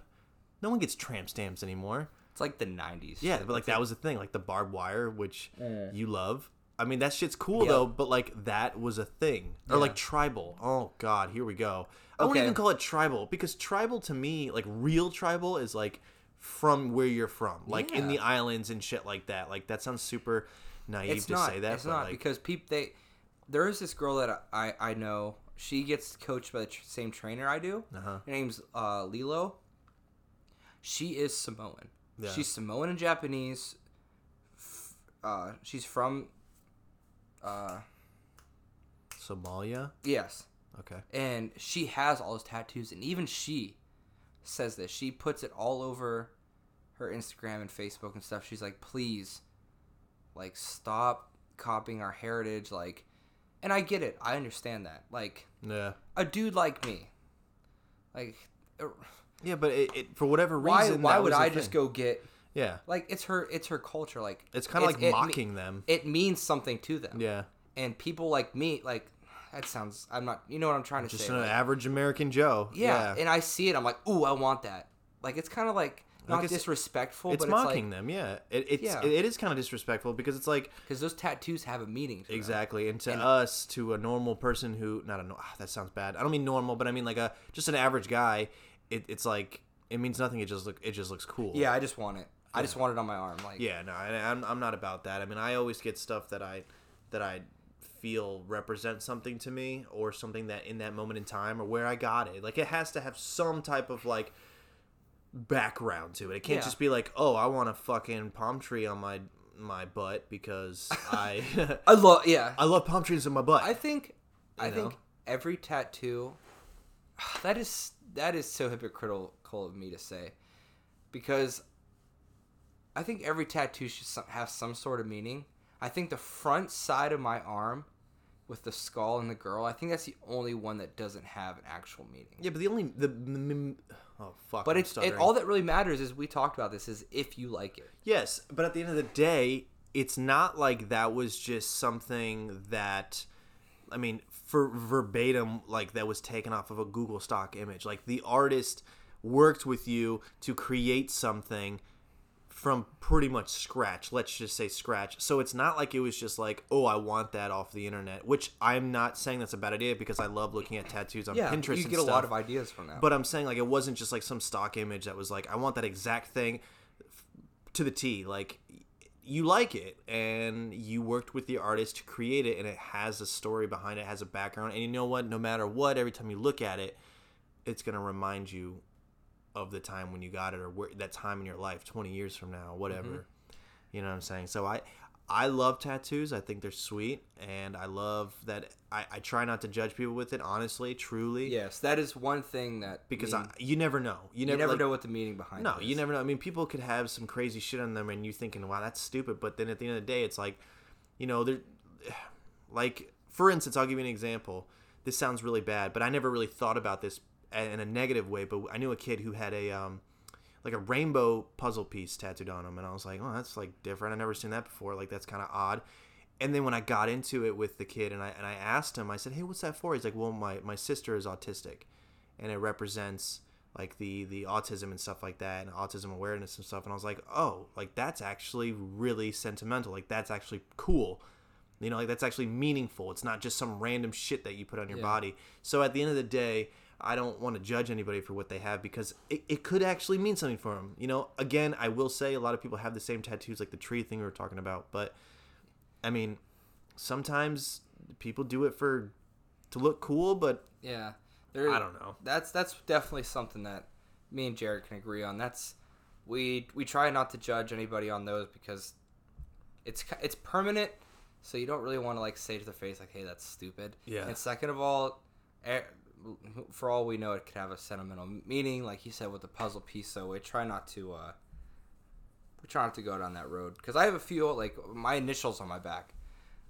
No one gets tramp stamps anymore. It's like the '90s. Yeah, shit. but like that was the thing, like the barbed wire, which you love. I mean, that shit's cool Yeah. though, but like that was a thing. Or Yeah. like tribal. Oh god, here we go. I won't even call it tribal because tribal to me, like real tribal, is like from where you're from, like in the islands and shit like that. Like that sounds super naive it's to not. say that, it's but not like, because people they. There is this girl that I I know. She gets coached by the tr- same trainer I do. Uh-huh. Her name's uh, Lilo. She is Samoan. Yeah. She's Samoan and Japanese. F- Uh, she's from. Uh, Somalia. yes, Okay. and she has all those tattoos, and even she says this. She puts it all over her Instagram and Facebook and stuff. She's like, please, like, stop copying our heritage, like. And I get it. I understand that. Like Yeah. a dude like me, like, er, Yeah, but it, it for whatever reason, why that would I just go get Yeah. like it's her it's her culture like It's kind of like it mocking them. it means something to them Yeah. and people like me like that sounds i'm not you know what i'm trying to Just say an like, average American Joe. yeah, and i see it i'm like ooh i want that like it's kind of like not it's- disrespectful it's but mocking it's like them yeah it, it's Yeah. It, it is kind of disrespectful because it's like because those tattoos have a meaning to them. exactly and to And- us to a normal person who not a ah, that sounds bad i don't mean normal but i mean like a just an average guy it, it's like it means nothing it just look it just looks cool. Yeah i just want it. I just want it on my arm like yeah no I, I'm, I'm not about that. I mean i always get stuff that i that i feel represents something to me or something that in that moment in time or where i got it. Like it has to have some type of like background to it. It can't Yeah. just be like oh i want a fucking palm tree on my my butt because i i love yeah. I love palm trees in my butt. I think I You think every tattoo that is that is so hypocritical of me to say because I think every tattoo should have some sort of meaning. I think the front side of my arm with the skull and the girl, I think that's the only one that doesn't have an actual meaning. yeah but the only the m- m- oh fuck But I'm it's it, all that really matters is we talked about this is if you like it. Yes, but at the end of the day, it's not like that was just something that I mean, for verbatim like that was taken off of a Google stock image. Like the artist worked with you to create something from pretty much scratch. Let's just say scratch. So it's not like it was just like, "Oh, I want that off the internet," which I'm not saying that's a bad idea because I love looking at tattoos on Yeah, Pinterest you get a lot of ideas from that. But I'm saying like it wasn't just like some stock image that was like I want that exact thing to the T. Like you like it and you worked with the artist to create it and it has a story behind it, has a background. And you know what? No matter what, every time you look at it, it's gonna remind you of the time when you got it or where, that time in your life, 20 years from now, whatever. Mm-hmm. You know what I'm saying? So I I love tattoos. I think they're sweet, and I love that. I, I try not to judge people with it, honestly, truly yes, that is one thing that because I I, you never know. You you never, never like- know what the meaning behind No, you never know. I mean, people could have some crazy shit on them, and you thinking, "Wow, that's stupid." But then at the end of the day, it's like, you know, they're like, for instance, I'll give you an example. This sounds really bad, but I never really thought about this in a negative way. But I knew a kid who had a um, like a rainbow puzzle piece tattooed on him, and I was like, oh, that's like different. I never seen that before. Like that's kind of odd. And then when I got into it with the kid, and I and I asked him, I said, hey, what's that for? He's like, well, my my sister is autistic, and it represents like the the autism and stuff like that and autism awareness and stuff and i was like oh like that's actually really sentimental like that's actually cool you know like that's actually meaningful it's not just some random shit that you put on your Yeah. body so at the end of the day i don't want to judge anybody for what they have because it, it could actually mean something for them you know again i will say a lot of people have the same tattoos like the tree thing we were talking about but i mean sometimes people do it for to look cool but Yeah, there. i don't know That's that's definitely something that me and Jarrett can agree on. That's we we try not to judge anybody on those because it's it's permanent, so you don't really want to like say to their face like, "Hey, that's stupid." Yeah. And second of all, eh, for all we know, it could have a sentimental meaning, like you said with the puzzle piece. So we try not to uh, we try not to go down that road because I have a few like my initials on my back.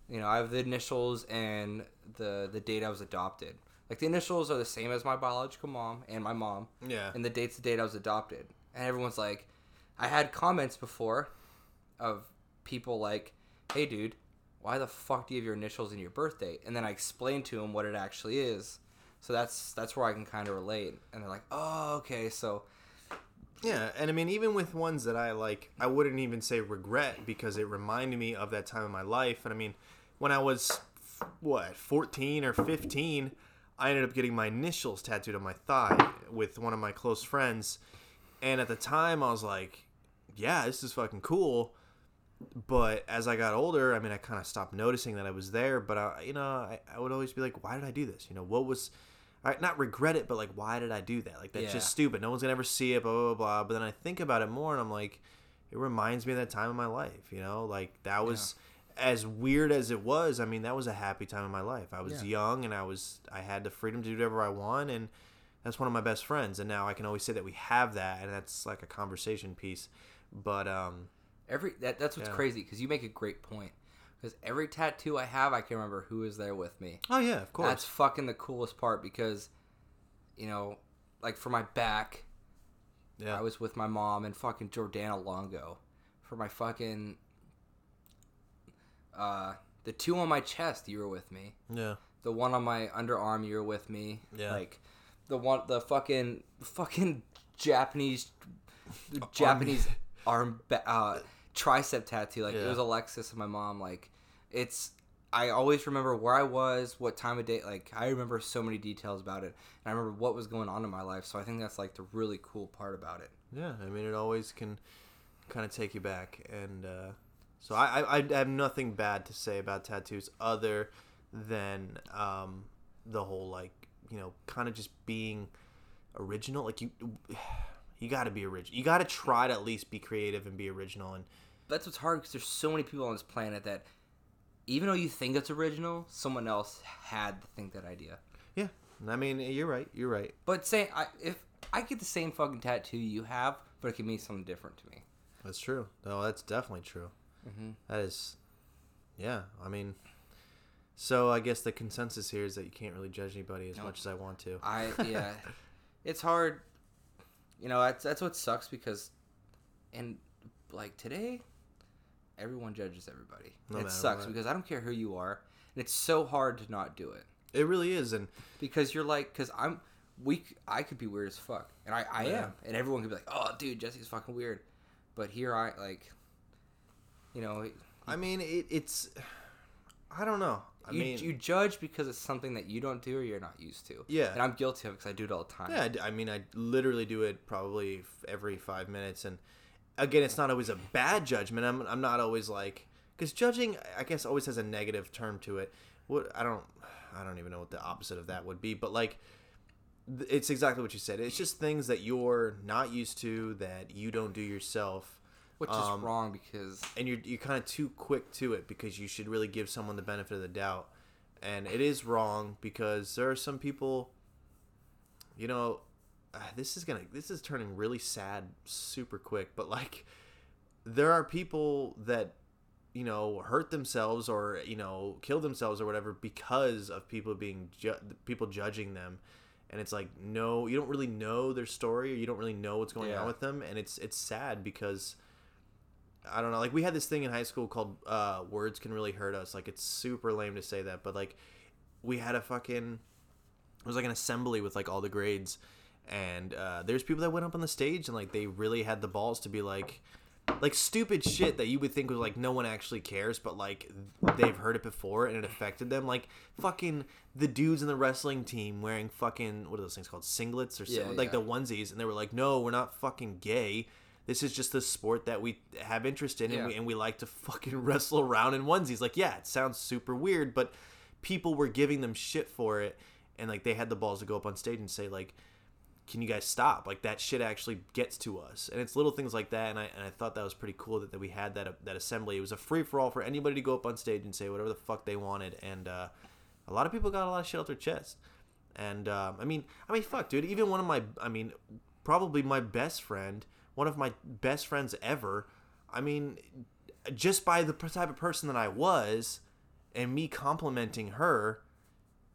You know, I have the initials and the the date I was adopted. Like the initials are the same as my biological mom and my mom, yeah and the date's the date I was adopted. And everyone's like, I had comments before of people like, "Hey, dude, why the fuck do you have your initials in your birth date?" And then I explained to them what it actually is. So that's that's where I can kind of relate. And they're like, "Oh, okay." So Yeah, and I mean, even with ones that I like, I wouldn't even say regret because it reminded me of that time in my life. And I mean, when I was what fourteen or fifteen, I ended up getting my initials tattooed on my thigh with one of my close friends. And at the time, I was like, "Yeah, this is fucking cool." But as I got older, I mean, I kind of stopped noticing that I was there. But I, you know, I, I would always be like, "Why did I do this?" You know, what was I not regret it, but like, why did I do that? Like, that's Yeah. just stupid. No one's gonna ever see it. Blah blah blah. But then I think about it more, and I'm like, it reminds me of that time in my life. You know, like that was as weird as it was. I mean, that was a happy time in my life. I was Yeah. young, and I was I had the freedom to do whatever I want, and that's one of my best friends. And now I can always say that we have that, and that's like a conversation piece. But um, every that that's what's Yeah. crazy because you make a great point. Because every tattoo I have, I can remember who is there with me. oh yeah, of course. That's fucking the coolest part because, you know, like for my back, yeah. I was with my mom and fucking Jordana Longo. For my fucking, uh, the two on my chest, you were with me. yeah. The one on my underarm, you were with me. Yeah. Like, the one, the fucking, fucking Japanese, Japanese arm, ba- uh, tricep tattoo. Like it was Alexis and my mom. Like, it's. I always remember where I was, what time of day. Like I remember so many details about it, and I remember what was going on in my life. So I think that's like the really cool part about it. Yeah, I mean, it always can kind of take you back, and uh, so I, I, I have nothing bad to say about tattoos other than um, the whole like you know kind of just being original. Like you, you got to be original. You got to try to at least be creative and be original. And That's what's hard because there's so many people on this planet that, even though you think it's original, someone else had to think that idea. yeah, I mean, you're right. You're right. But say I if I get the same fucking tattoo you have, but it can mean something different to me. That's true. No, that's definitely true. Mm-hmm. That is, yeah. I mean, so I guess the consensus here is that you can't really judge anybody as much as I want to. I yeah, it's hard. You know, that's that's what sucks because, and like today, everyone judges everybody. No it sucks what. because I don't care who you are, and it's so hard to not do it It really is, and because you're like, because I'm weak. I could be weird as fuck, and I I Yeah. am, and everyone could be like, oh, dude, Jesse's fucking weird, but here I like, you know, I mean, it, it's. I don't know. I you, mean, you judge because it's something that you don't do or you're not used to. Yeah. and I'm guilty of it because I do it all the time. yeah. I mean, I literally do it probably every five minutes, and again, it's not always a bad judgment. I'm, I'm not always like because judging, I guess, always has a negative term to it. What I don't, I don't even know what the opposite of that would be, but like, th- it's exactly what you said. It's just things that you're not used to that you don't do yourself. which Um, is wrong because and you're you're kind of too quick to it because you should really give someone the benefit of the doubt, and it is wrong because there are some people. You know, ah, this is gonna this is turning really sad super quick, but like, there are people that you know hurt themselves or you know kill themselves or whatever because of people being ju- people judging them and it's like no, you don't really know their story, or you don't really know what's going Yeah. on with them, and it's it's sad because I don't know. Like we had this thing in high school called uh, "Words Can Really Hurt Us." Like it's super lame to say that, but like we had a fucking it was like an assembly with like all the grades, and uh, there's people that went up on the stage and like they really had the balls to be like like stupid shit that you would think was like no one actually cares, but like they've heard it before and it affected them. Like fucking the dudes in the wrestling team wearing fucking what are those things called singlets or Yeah, something like yeah. the onesies, and they were like, no, we're not fucking gay. This is just the sport that we have interest in, and, Yeah. we, and we like to fucking wrestle around in onesies. Like, yeah, it sounds super weird, but people were giving them shit for it, and like they had the balls to go up on stage and say like, can you guys stop? Like that shit actually gets to us, and it's little things like that. And I and I thought that was pretty cool that, that we had that that assembly. It was a free for all for anybody to go up on stage and say whatever the fuck they wanted, and uh, a lot of people got a lot of shit off their chest. And um, I mean, I mean, fuck, dude. Even one of my, I mean, probably my best friend, one of my best friends ever. I mean, just by the type of person that I was, and me complimenting her,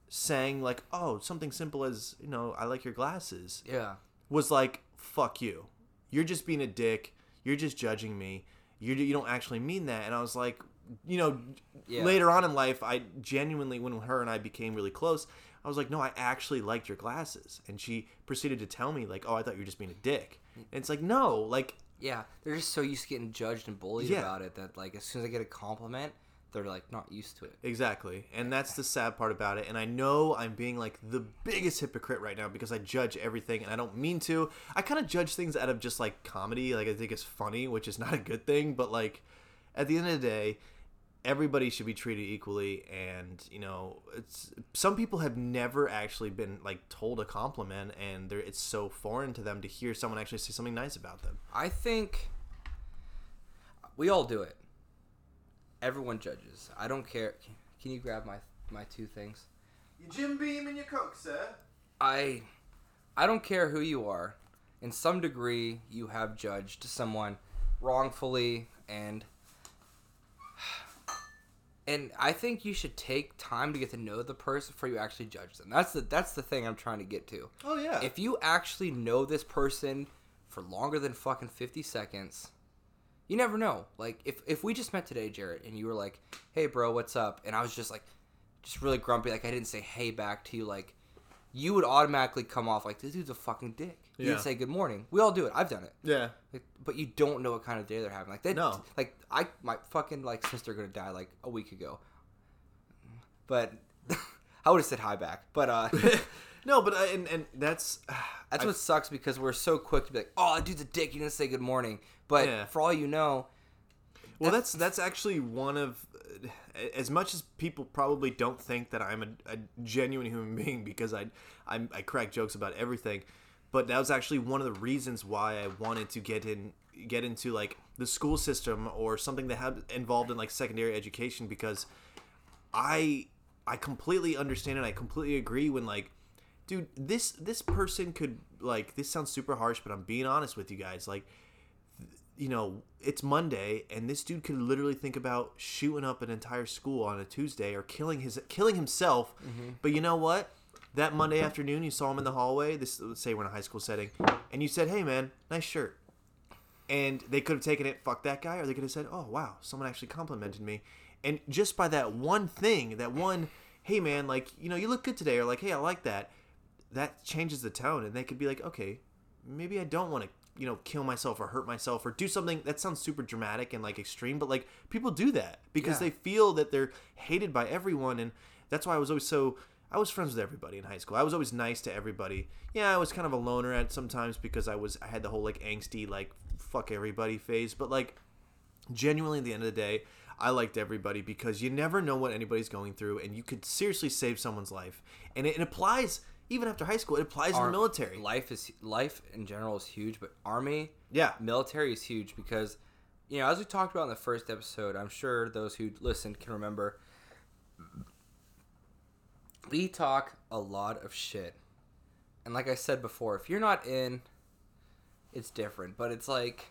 saying like, "Oh, something simple as you know, I like your glasses," Yeah. was like, "Fuck you, you're just being a dick. You're just judging me. You you don't actually mean that." And I was like, you know, Yeah. later on in life, I genuinely, when her and I became really close, I was like, "No, I actually liked your glasses," and she proceeded to tell me like, "Oh, I thought you were just being a dick." And it's like, no, like Yeah. They're just so used to getting judged and bullied Yeah. about it that like as soon as I get a compliment, they're like not used to it. Exactly. And that's the sad part about it. And I know I'm being like the biggest hypocrite right now because I judge everything and I don't mean to. I kind of judge things out of just like comedy. Like I think it's funny, which is not a good thing. But like at the end of the day, everybody should be treated equally. And, you know, it's some people have never actually been like told a compliment and they're, it's so foreign to them to hear someone actually say something nice about them. I think we all do it. Everyone judges. I don't care. Can you grab my my two things? Your Jim Beam and your Coke, sir. I I don't care who you are. In some degree, you have judged someone wrongfully and and I think you should take time to get to know the person before you actually judge them. That's the that's the thing I'm trying to get to. Oh, yeah. If you actually know this person for longer than fucking 50 seconds, you never know. Like if if we just met today, Jarrett, and you were like, "Hey, bro, what's up?" and I was just like, just really grumpy, like I didn't say "hey" back to you, like you would automatically come off like this dude's a fucking dick. You Yeah. would say good morning. We all do it. I've done it. yeah. Like, but you don't know what kind of day they're having. Like they, No. like I, my fucking like sister gonna die like a week ago. But I would have said hi back. But uh, No, but uh, and and that's that's I- what sucks because we're so quick to be like, oh, that dude's a dick. You didn't say good morning. But Yeah. for all you know, Well, that's that's actually one of as much as people probably don't think that I'm a, a genuine human being because I I'm, I crack jokes about everything, but that was actually one of the reasons why I wanted to get in get into like the school system or something that had involved in like secondary education because I I completely understand and I completely agree when like dude this this person could like this sounds super harsh but I'm being honest with you guys like you know, it's Monday, and this dude could literally think about shooting up an entire school on a Tuesday or killing his killing himself. Mm-hmm. But you know what? That Monday afternoon, you saw him in the hallway. This let's say we're in a high school setting, and you said, "Hey, man, nice shirt." And they could have taken it, "Fuck that guy," or they could have said, "Oh, wow, someone actually complimented me." And just by that one thing, that one, "Hey, man, like you know, you look good today," or like, "Hey, I like that," that changes the tone, and they could be like, "Okay, maybe I don't want to, you know, kill myself or hurt myself or do something that sounds super dramatic and like extreme, but like people do that because Yeah. they feel that they're hated by everyone and that's why I was always so I was friends with everybody in high school. I was always nice to everybody. Yeah, I was kind of a loner at sometimes because I was I had the whole like angsty like fuck everybody phase, but like genuinely at the end of the day, I liked everybody because you never know what anybody's going through and you could seriously save someone's life. And it, it applies even after high school. It applies in the military. life is life in general is huge, but army, Yeah. military is huge because you know, as we talked about in the first episode, I'm sure those who listened can remember. We talk a lot of shit, and like I said before, if you're not in, it's different. But it's like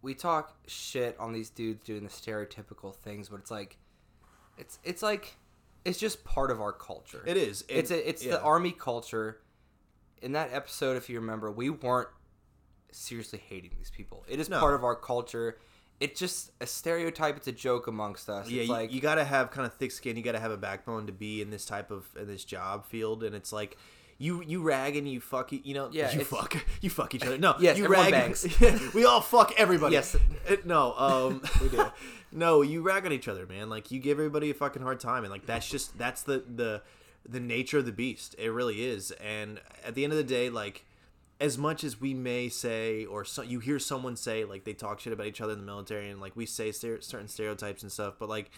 we talk shit on these dudes doing the stereotypical things, but it's like, it's it's like, it's just part of our culture. It is. it's a, it's yeah. the army culture in that episode, if you remember, we weren't seriously hating these people. It is No. part of our culture. It's just a stereotype. It's a joke amongst us. Yeah, it's you, like you got to have kind of thick skin. You got to have a backbone to be in this type of in this job field, and it's like. You, you rag and you fuck you know Yeah, you fuck you fuck each other no Yes, you rag bangs. we all fuck everybody Yes. It- no um we do no you rag on each other man. Like you give everybody a fucking hard time and like that's just that's the the the nature of the beast. It really is. And at the end of the day like as much as we may say or so, you hear someone say like they talk shit about each other in the military and like we say stere- certain stereotypes and stuff but like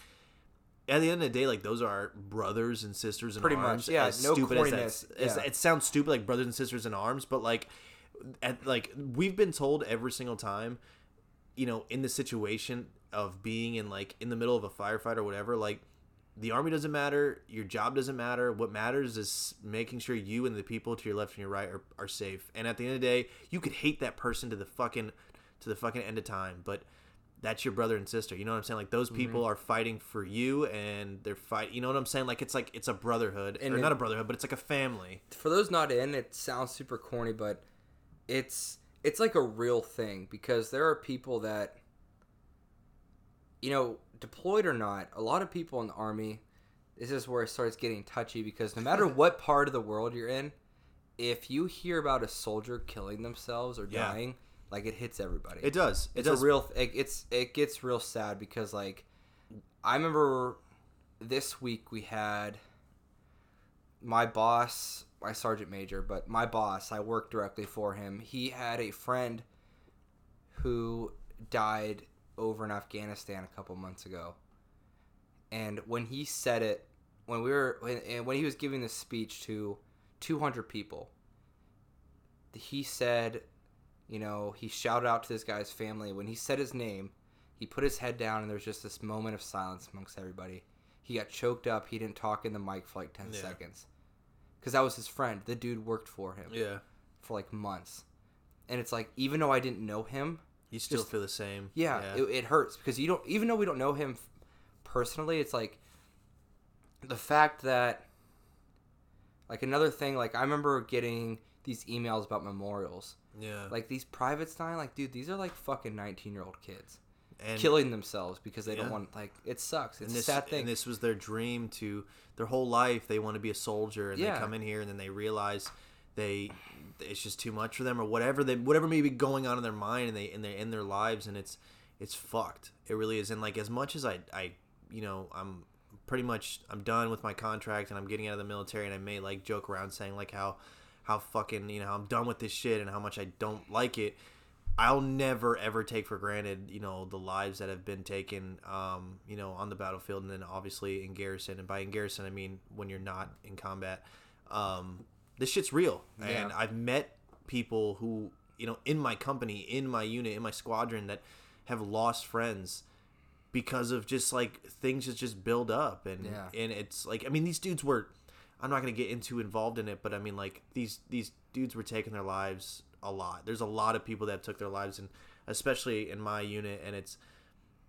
at the end of the day like those are our brothers and sisters in Pretty arms. much, yeah, as no stupid as corniness, as- yeah. it sounds stupid like brothers and sisters in arms but like at like we've been told every single time you know in the situation of being in like in the middle of a firefight or whatever like the army doesn't matter your job doesn't matter. What matters is making sure you and the people to your left and your right are, are safe. And at the end of the day you could hate that person to the fucking to the fucking end of time but that's your brother and sister. You know what i'm saying? Like those people Mm-hmm. are fighting for you and they're fight you know what i'm saying? Like it's like it's a brotherhood. And or it- not a brotherhood but it's like a family. For those not in, it sounds super corny, but it's it's like a real thing because there are people that you know, deployed or not, a lot of people in the army this is where it starts getting touchy because no matter what part of the world you're in, if you hear about a soldier killing themselves or Yeah. dying, like it hits everybody. it does it it's does a real it, it's it gets real sad because like i remember this week we had my boss my sergeant major but my boss i worked directly for him he had a friend who died over in afghanistan a couple months ago and when he said it when we were when, and when he was giving this speech to 200 people he said you know, he shouted out to this guy's family. When he said his name, he put his head down, and there was just this moment of silence amongst everybody. He got choked up. He didn't talk in the mic for like 10 Yeah. seconds. Because that was his friend. The dude worked for him yeah for like months. And it's like, even though I didn't know him, you still Just- feel the same. Yeah, It, it hurts because you don't, even though we don't know him personally, it's like the fact that, like, another thing, like, I remember getting these emails about memorials. Yeah. Like these privates dying like dude these are like fucking 19 year old kids and killing themselves because they Yeah. don't want like it sucks. It's and this, a sad thing. and this was their dream to their whole life they want to be a soldier and Yeah. they come in here and then they realize they it's just too much for them or whatever they whatever may be going on in their mind and they in their in their lives and it's it's fucked it really is and like as much as i i you know i'm pretty much i'm done with my contract and i'm getting out of the military and i may like joke around saying like how how fucking you know i'm done with this shit and how much i don't like it I'll never ever take for granted, you know, the lives that have been taken, um, you know, on the battlefield, and then obviously in garrison. And by in garrison, I mean when you're not in combat. Um, this shit's real, and I've met people who, you know, in my company, in my unit, in my squadron, that have lost friends because of just like things that just build up, and Yeah. and it's like, I mean, these dudes were. I'm not gonna get into involved in it, but I mean, like these these dudes were taking their lives a lot. There's a lot of people that took their lives, and especially in my unit, and it's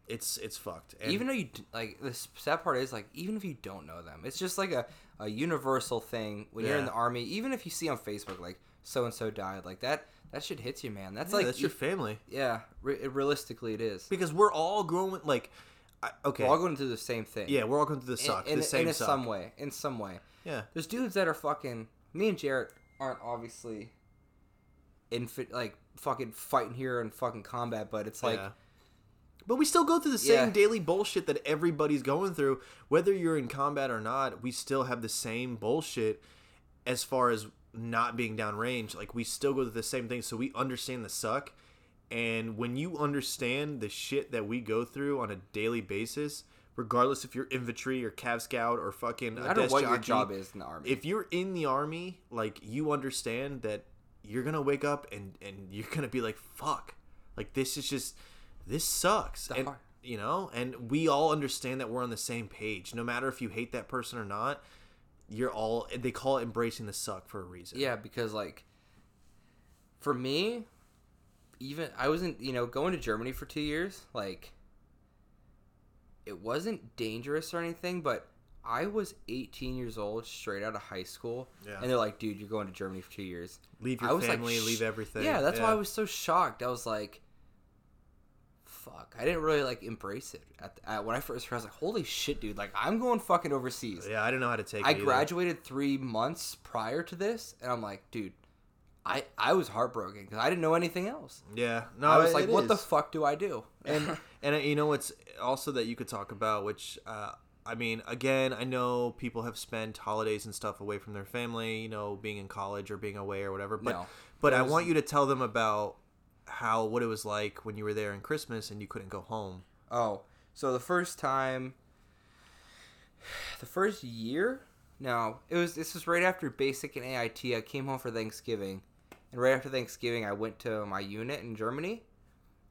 it's it's fucked. And even though you like the sad part is like even if you don't know them it's just like a, a universal thing when you're in the army. Even if you see on facebook like so and so died like that that shit hits you man. That's yeah, like that's your family. Yeah re- realistically it is. Because we're all growing like I, okay. We're all going through the same thing. Yeah we're all going through the suck in, the same in suck. some way in some way. Yeah. There's dudes that are fucking. Me and Jarrett aren't obviously in fit, like fucking fighting here in fucking combat, but it's like yeah. But we still go through the same Yeah. daily bullshit that everybody's going through, whether you're in combat or not. We still have the same bullshit as far as not being downrange. Like we still go through the same thing, so we understand the suck. And when you understand the shit that we go through on a daily basis, regardless if you're infantry or cav scout or fucking a matter desk what your job is in the army. if you're in the army, like you understand that you're gonna wake up and and you're gonna be like, fuck, like this is just this sucks, and you know, and we all understand that we're on the same page. No matter if you hate that person or not, you're all. They call it embracing the suck for a reason. yeah, because like for me, even I wasn't you know going to Germany for two years. Like it wasn't dangerous or anything, but I was 18 years old, straight out of high school, Yeah. and they're like, "Dude, you're going to Germany for two years." Leave I your was like, family, sh- leave everything. Yeah, that's why I was so shocked. I was like, "Fuck!" I didn't really like embrace it at, at when I first heard. I was like, "Holy shit, dude! Like, I'm going fucking overseas." Yeah, I didn't know how to take. I it graduated three months prior to this, and I'm like, dude, I I was heartbroken because I didn't know anything else. Yeah, no, I was it- like, it what the fuck do I do? and and uh, you know what's also that you could talk about which uh, i mean again i know people have spent holidays and stuff away from their family you know being in college or being away or whatever but No. but i want you to tell them about how what it was like when you were there in christmas and you couldn't go home. Oh, so the first time, the first year, no, it was this was right after basic and AIT. I came home for Thanksgiving, and right after Thanksgiving, I went to my unit in Germany,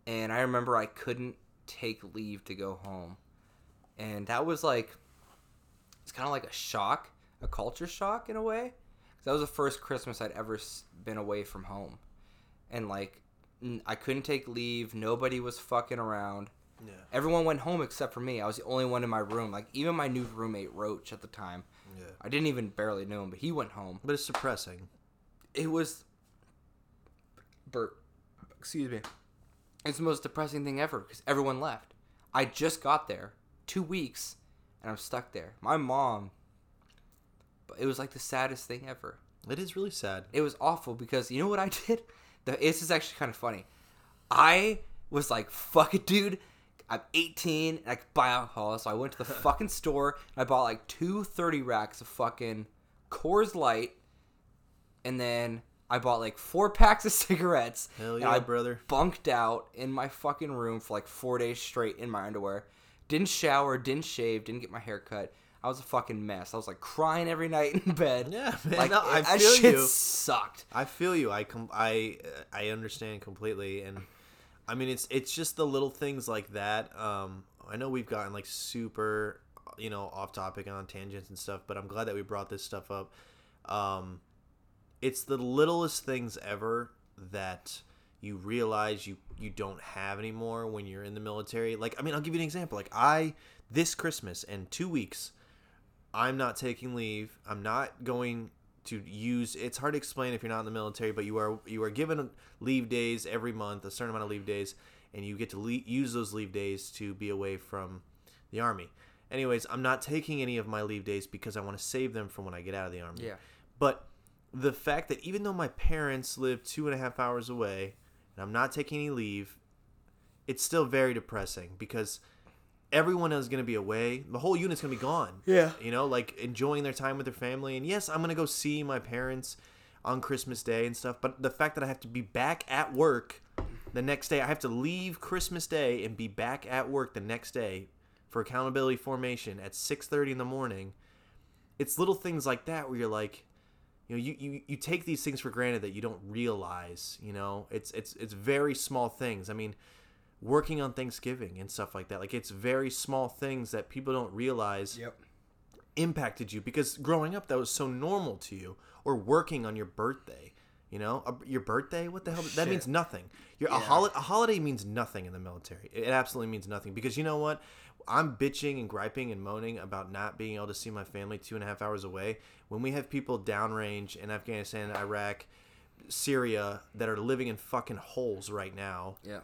and I remember I couldn't take leave to go home, and that was like, it's kind of like a shock, a culture shock in a way. 'Cause that was the first Christmas I'd ever been away from home, and like, I couldn't take leave. Nobody was fucking around. yeah Everyone went home except for me. I was the only one in my room. Like even my new roommate Roach at the time. yeah I didn't even barely know him, but he went home. but it's depressing. It was Bert, excuse me. It's the most depressing thing ever because everyone left. I just got there, two weeks, and I'm stuck there. My mom. But it was like the saddest thing ever. it is really sad It was awful because you know what I did? The, this is actually kind of funny. I was like, fuck it, dude. I'm 18 and I could buy alcohol. So I went to the fucking store and I bought like two 30 racks of fucking Coors Light. And then I bought like four packs of cigarettes. hell yeah I brother bunked out in my fucking room for like four days straight in my underwear. Didn't shower, didn't shave, didn't get my hair cut. I was a fucking mess. I was like crying every night in bed. Yeah, man, Like no, I that feel shit you. sucked. I feel you. I com- I I understand completely, and I mean it's it's just the little things like that. Um, I know we've gotten like super, you know, off topic on tangents and stuff, but I'm glad that we brought this stuff up. Um, it's the littlest things ever that you realize you you don't have anymore when you're in the military. Like I mean, I'll give you an example. Like I this Christmas and two weeks. I'm not taking leave. I'm not going to use. It's hard to explain if you're not in the military, but you are you are given leave days every month, a certain amount of leave days, and you get to le- use those leave days to be away from the army. Anyways, I'm not taking any of my leave days because I want to save them for when I get out of the army. Yeah. But the fact that even though my parents live two and a half hours away, and I'm not taking any leave, it's still very depressing because everyone is going to be away. The whole unit's going to be gone. Yeah. You know, like enjoying their time with their family. And yes, I'm going to go see my parents on Christmas Day and stuff. But the fact that I have to be back at work the next day, I have to leave Christmas Day and be back at work the next day for accountability formation at 6:30 in the morning. It's little things like that where you're like, you know, you, you, you take these things for granted that you don't realize, you know, it's it's it's very small things. I mean, working on Thanksgiving and stuff like that, like it's very small things that people don't realize Yep. impacted you. Because growing up that was so normal to you or working on your birthday you know? A, your birthday? What the hell? That means nothing. Your a, Yeah. holi- a holiday means nothing in the military. It absolutely means nothing. Because you know what? I'm bitching and griping and moaning about not being able to see my family two and a half hours away. When we have people downrange in afghanistan iraq syria that are living in fucking holes right now Yeah.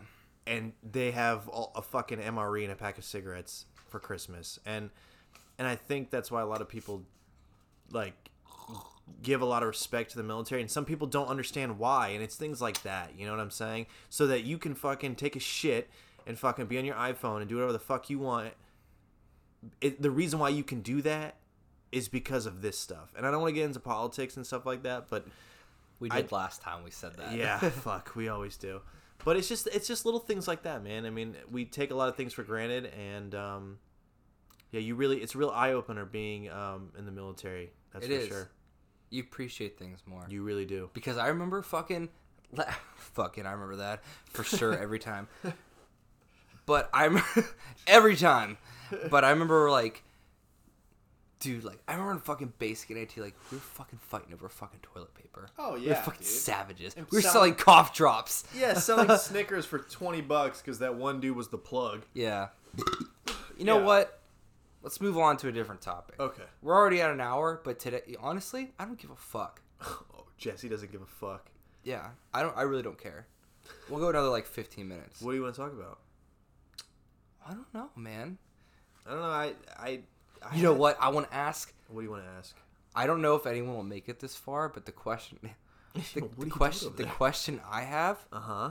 And they have all- a fucking MRE and a pack of cigarettes for Christmas, and and I think that's why a lot of people like give a lot of respect to the military, and some people don't understand why, and it's things like that. You know what I'm saying? So that you can fucking take a shit and fucking be on your iPhone and do whatever the fuck you want. It, the reason why you can do that is because of this stuff, and I don't want to get into politics and stuff like that, but We I- did last time we said that. yeah, fuck, we always do. But it's just it's just little things like that, man. I mean, we take a lot of things for granted, and um, yeah, you really it's a real eye opener being um, in the military. That's It for is. sure. you appreciate things more. You really do. because I remember fucking, la- fucking, I remember that for sure every time. But I remember every time. But I remember like, dude, like I remember in fucking basic and AIT, like we were fucking fighting over fucking toilet paper. Oh, yeah, we were fucking dude. savages. And we were sell- selling cough drops. Yeah, selling Snickers for twenty bucks because that one dude was the plug. Yeah. You know Yeah. what? let's move on to a different topic. Okay. We're already at an hour, but today, honestly, I don't give a fuck. Oh, Jesse doesn't give a fuck. Yeah, I don't. I really don't care. We'll go another like 15 minutes. What do you want to talk about? I don't know, man. I don't know. I I. I You know what? I want to ask. What do you want to ask? I don't know if anyone will make it this far, but the question, the, the question, the question I have, Uh huh.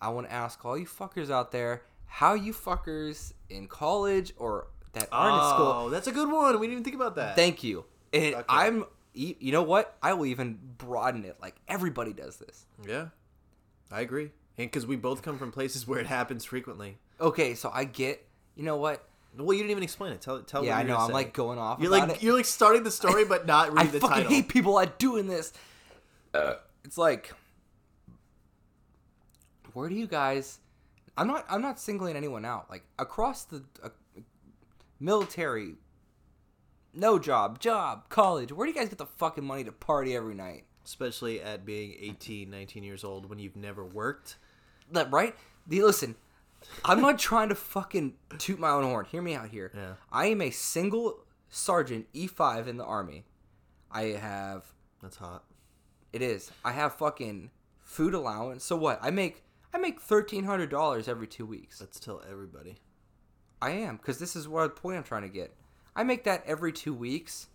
I want to ask all you fuckers out there, how you fuckers in college or that aren't in school. Oh, that's a good one. We didn't even think about that. Thank you. And Okay. I'm, you you know what? I will even broaden it. Like everybody does this. yeah, I agree. And because we both come from places where it happens frequently. Okay, so I get. You know what? Well, you didn't even explain it. Tell tell. Yeah, I know. I'm like going off. You're like it. you're like starting the story, but not I reading the fucking title. hate people at doing this. Uh, it's like, where do you guys? I'm not. I'm not singling anyone out. Like across the uh, military, no job, job, college. Where do you guys get the fucking money to party every night? Especially at being 18, 19 years old when you've never worked. That right? The, listen, I'm not trying to fucking toot my own horn. Hear me out here. Yeah. I am a single sergeant E5 in the army. I have That's hot. It is. I have fucking food allowance. So what? I make I make thirteen hundred dollars every two weeks. Let's tell everybody. I am because this is what point I'm trying to get. I make that every two weeks,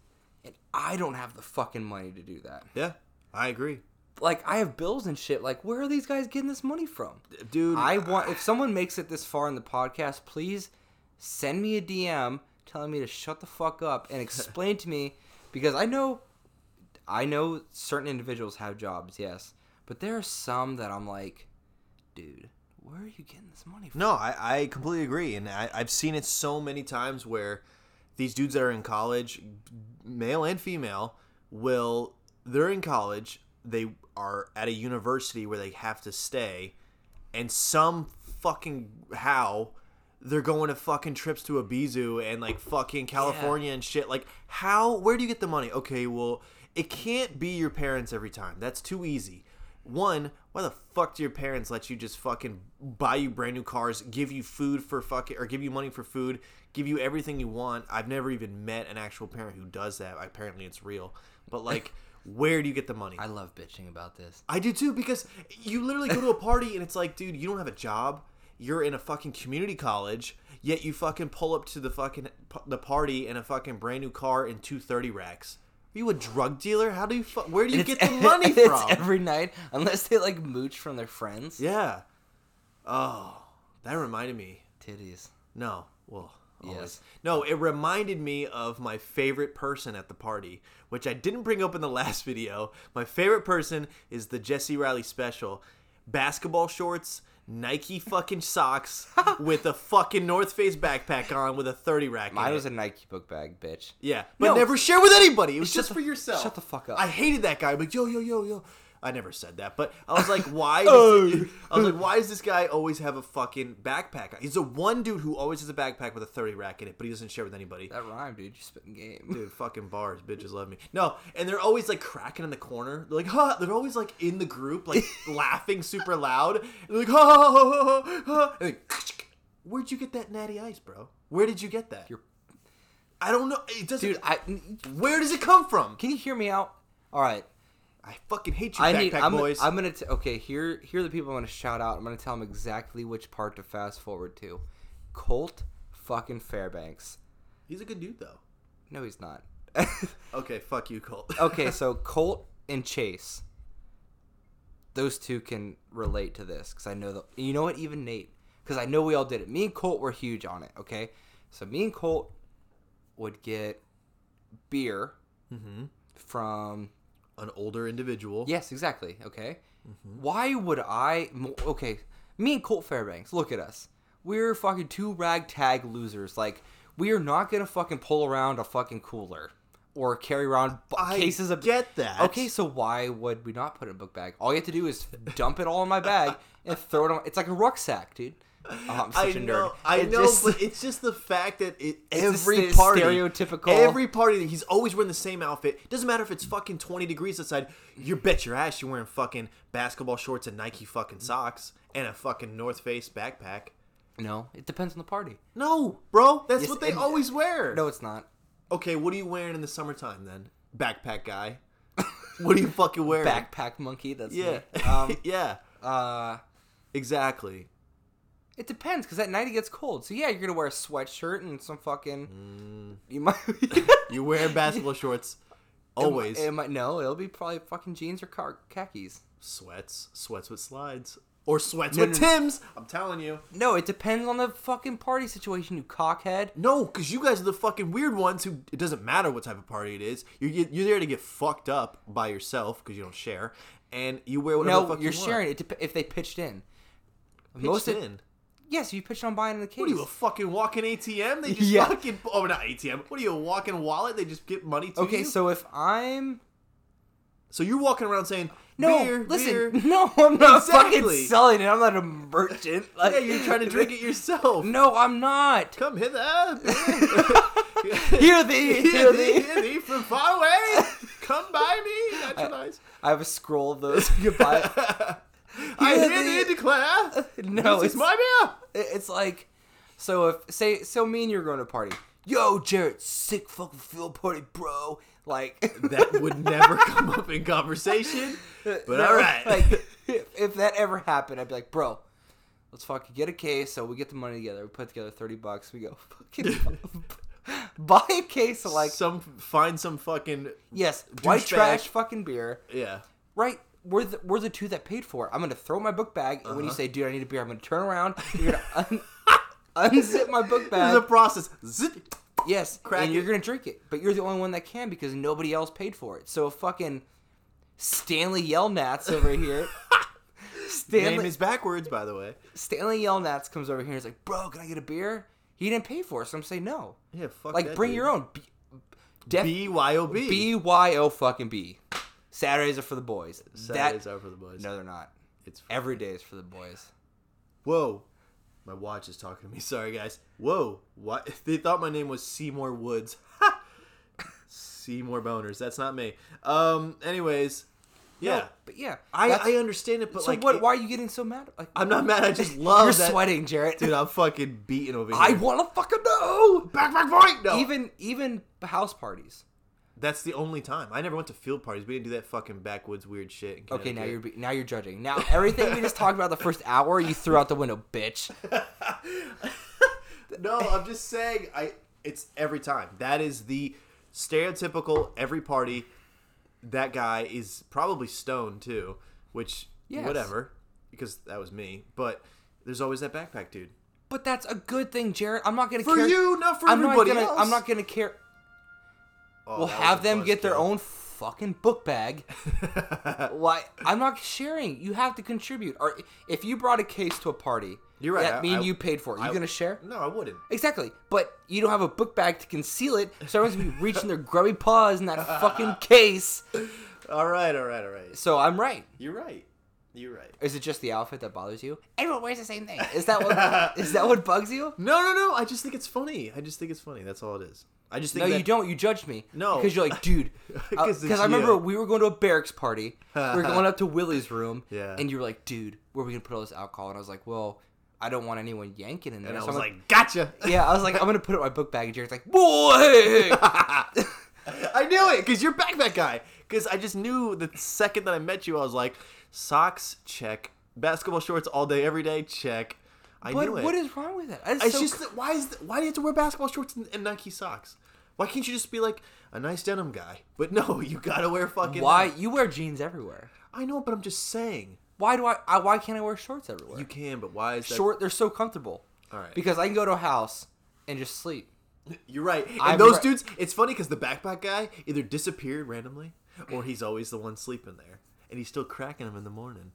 and I don't have the fucking money to do that. Yeah, I agree, Like I have bills and shit. Like where are these guys getting this money from? dude. I want if someone makes it this far in the podcast, please send me a DM telling me to shut the fuck up and explain to me because I know I know certain individuals have jobs, yes, but there are some that I'm like, dude, where are you getting this money from? No, I, I completely agree, and I, I've seen it so many times where these dudes that are in college, male and female, will they're in college, they are at a university where they have to stay, and some fucking how they're going to fucking trips to Ibiza and like fucking California and shit. Like, how? Where do you get the money? Okay, well, it can't be your parents every time. That's too easy. One, why the fuck do your parents let you just fucking buy you brand new cars, give you food for fucking, or give you money for food, give you everything you want? I've never even met an actual parent who does that. Apparently, it's real. But like, where do you get the money? I love bitching about this. I do too because you literally go to a party and it's like, dude, you don't have a job. You're in a fucking community college, yet you fucking pull up to the fucking the party in a fucking brand new car in two thirty racks. Are you a drug dealer? How do you fu- where do you get the money and it's from? every night unless they like mooch from their friends. yeah. Oh, that reminded me. Titties. No, well, always. Yes. No, it reminded me of my favorite person at the party, which I didn't bring up in the last video. My favorite person is the Jesse Riley special. Basketball shorts, Nike fucking socks, with a fucking North Face backpack on with a 30 rack in Mine it. was a Nike book bag, bitch. Yeah, but No. never share with anybody. It was Shut just the- for yourself. shut the fuck up. I hated that guy. Like yo yo yo yo. I never said that, but I was like, why? Does oh. I was like, why does this guy always have a fucking backpack? He's the one dude who always has a backpack with a thirty rack in it, but he doesn't share with anybody. That rhyme, dude. You spitting game. Dude, fucking bars, bitches love me. No, and they're always like cracking in the corner. They're like, ha! They're always like in the group, like laughing super loud. And they're like, ha ha ha ha ha. ha. And like, where'd you get that natty ice, bro? Where did you get that? You're- I don't know. It doesn't. Dude, I Where does it come from? can you hear me out? All right. I fucking hate you, I backpack need. I'm, boys. I'm gonna. T- okay, here, here are the people I'm gonna shout out. I'm gonna tell them exactly which part to fast forward to. Colt fucking Fairbanks. He's a good dude, though. No, he's not. Okay, fuck you, Colt. okay, so Colt and Chase. Those two can relate to this because I know that. You know what? Even Nate, because I know we all did it. Me and Colt were huge on it. Okay, so me and Colt would get beer mm-hmm. from An older individual. Yes, exactly. Okay. Mm-hmm. Why would I? Okay, me and Colt Fairbanks. Look at us. We're fucking two ragtag losers. Like we are not gonna fucking pull around a fucking cooler or carry around I cases of. get that. Okay, so why would we not put it in a book bag? All you have to do is dump it all in my bag and throw it on. It's like a rucksack, dude. Oh, I'm such I a nerd. know, I It know, just- but it's just the fact that it, every party, stereotypical- every party, he's always wearing the same outfit. Doesn't matter if it's fucking twenty degrees outside. You bet your ass you're wearing fucking basketball shorts and Nike fucking socks and a fucking North Face backpack. No, it depends on the party. No, bro. That's Yes, what they always wear. No, it's not. Okay, what are you wearing in the summertime then? Backpack guy. what are you fucking wearing? Backpack monkey. That's Yeah. Um, yeah. uh, Exactly. It depends because at night it gets cold. So yeah, you're gonna wear a sweatshirt and some fucking. Mm. You might. You wear basketball shorts. Always. It might, no, it'll be probably fucking jeans or car- khakis. Sweats. Sweats with slides. Or sweats No, with no. Tim's. I'm telling you. No, it depends on the fucking party situation, you cockhead. No, because you guys are the fucking weird ones who it doesn't matter what type of party it is. You're you're there to get fucked up by yourself because you don't share, and you wear whatever. the No, fuck you're you want. sharing it dep- if they pitched in. Pitched Most of, in. Yes, you pitched on buying in the case. What are you a fucking walking ATM? They just Yeah. fucking oh not ATM. What are you a walking wallet? They just get money to you. okay, you. so if I'm so you're walking around saying no, beer, listen, beer. no, I'm not Exactly. fucking selling it. I'm not a merchant. Like, Yeah, you're trying to drink it yourself. No, I'm not. Come hither. Hear thee, hear thee, hear thee from far away. Come by me. That's nice. I have a scroll of those. You can buy it. I thee. thee declare. No, this it's my beer. It's like, so if say so me and you're going to a party. Yo, Jarrett, sick fucking field party, bro. Like That would never come up in conversation. But No, all right. Like if, if that ever happened, I'd be like, bro, let's fucking get a case. So we get the money together. We put together thirty bucks. We go fucking buy a case of like some find some fucking yes, white trash fucking beer. yeah. Right. We're the, we're the two that paid for it. I'm gonna throw my book bag, and when you uh-huh. say, "Dude, I need a beer," I'm gonna turn around. You're gonna un- unzip my book bag. There's a process. Zip. Yes, Crack and you're gonna drink it, but you're the only one that can because nobody else paid for it. So fucking Stanley Yelnats over here. Name Stanley is backwards, by the way. Stanley Yelnats comes over here and is like, "Bro, can I get a beer?" He didn't pay for it, so I'm saying no. Yeah, fuck Like, bring dude. your own. B- B Y O B. B Y O fucking B. Saturdays are for the boys. Saturdays that are for the boys. no, they're not. It's Every day is for the boys. Whoa. My watch is talking to me. Sorry, guys. Whoa. What? They thought my name was Seymour Woods. Seymour Boners. That's not me. Um. Anyways. Yeah. No, but yeah, I, I understand it, but so like, what? it- why are you getting so mad? Like, I'm not mad. I just love you're that. sweating, Jarrett. Dude, I'm fucking beating over here. I want to fucking know. back back point. No. Even even house parties. That's the only time. I never went to field parties. We didn't do that fucking backwoods weird shit. In Okay, now you're be- now you're judging. Now everything we just talked about the first hour, you threw out the window, bitch. No, I'm just saying. I. It's every time. That is the stereotypical every party. That guy is probably stoned too, which Yes. whatever, because that was me. But there's always that backpack dude. But that's a good thing, Jarrett. I'm not gonna For care. you, not for I'm everybody not gonna. else. I'm not gonna care. Oh, We'll have them get their own fucking book bag. Why? I'm not sharing. You have to contribute. Or if you brought a case to a party, You're right, That I- me and I- you paid for it. You I- gonna share? No, I wouldn't. Exactly. But you don't have a book bag to conceal it, so everyone's gonna be reaching their grubby paws in that fucking case. All right, all right, all right. So I'm right. You're right. You're right. Is it just the outfit that bothers you? Everyone wears the same thing. Is that what? is that what bugs you? No, no, no. I just think it's funny. I just think it's funny. That's all it is. I just think No, that, you don't. You judged me. No. because you're like, dude. Uh, because it's I remember you. we were going to a barracks party. we were going up to Willie's room. Yeah. And you were like, dude, where are we gonna put all this alcohol? And I was like, well, I don't want anyone yanking in there. And I So was I'm like, gotcha. yeah, I was like, I'm gonna put it in my book bag. And Jarrett's like, boy. I knew it because you're backpack guy. Because I just knew the second that I met you, I was like, socks check, basketball shorts all day, every day check. I but knew it. what is wrong with that? It's so just cr- why is the, why do you have to wear basketball shorts and, and Nike socks? Why can't you just be like a nice denim guy? But no, you gotta wear fucking. why uh, you wear jeans everywhere. I know, but I'm just saying. Why do I, I? Why can't I wear shorts everywhere? You can, but why is that? Short. They're so comfortable. All right. Because I can go to a house and just sleep. You're right. And I'm those right. dudes, it's funny because the backpack guy either disappeared randomly or he's always the one sleeping there, and he's still cracking them in the morning.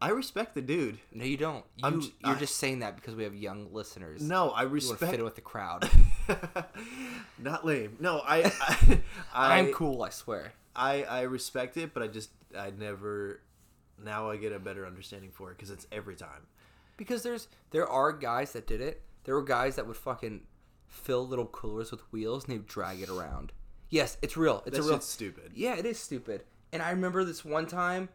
I respect the dude. No, you don't. You, j- you're I- just saying that because we have young listeners. No, I you want to respect. fit in with the crowd. Not lame. No, I, I, I, I'm cool, I swear. I, I respect it, but I just, I never. Now I get a better understanding for it because it's every time. Because there's there are guys that did it. There were guys that would fucking fill little coolers with wheels and they'd drag it around. Yes, it's real. It's That a real. stupid. Yeah, it is stupid. And I remember this one time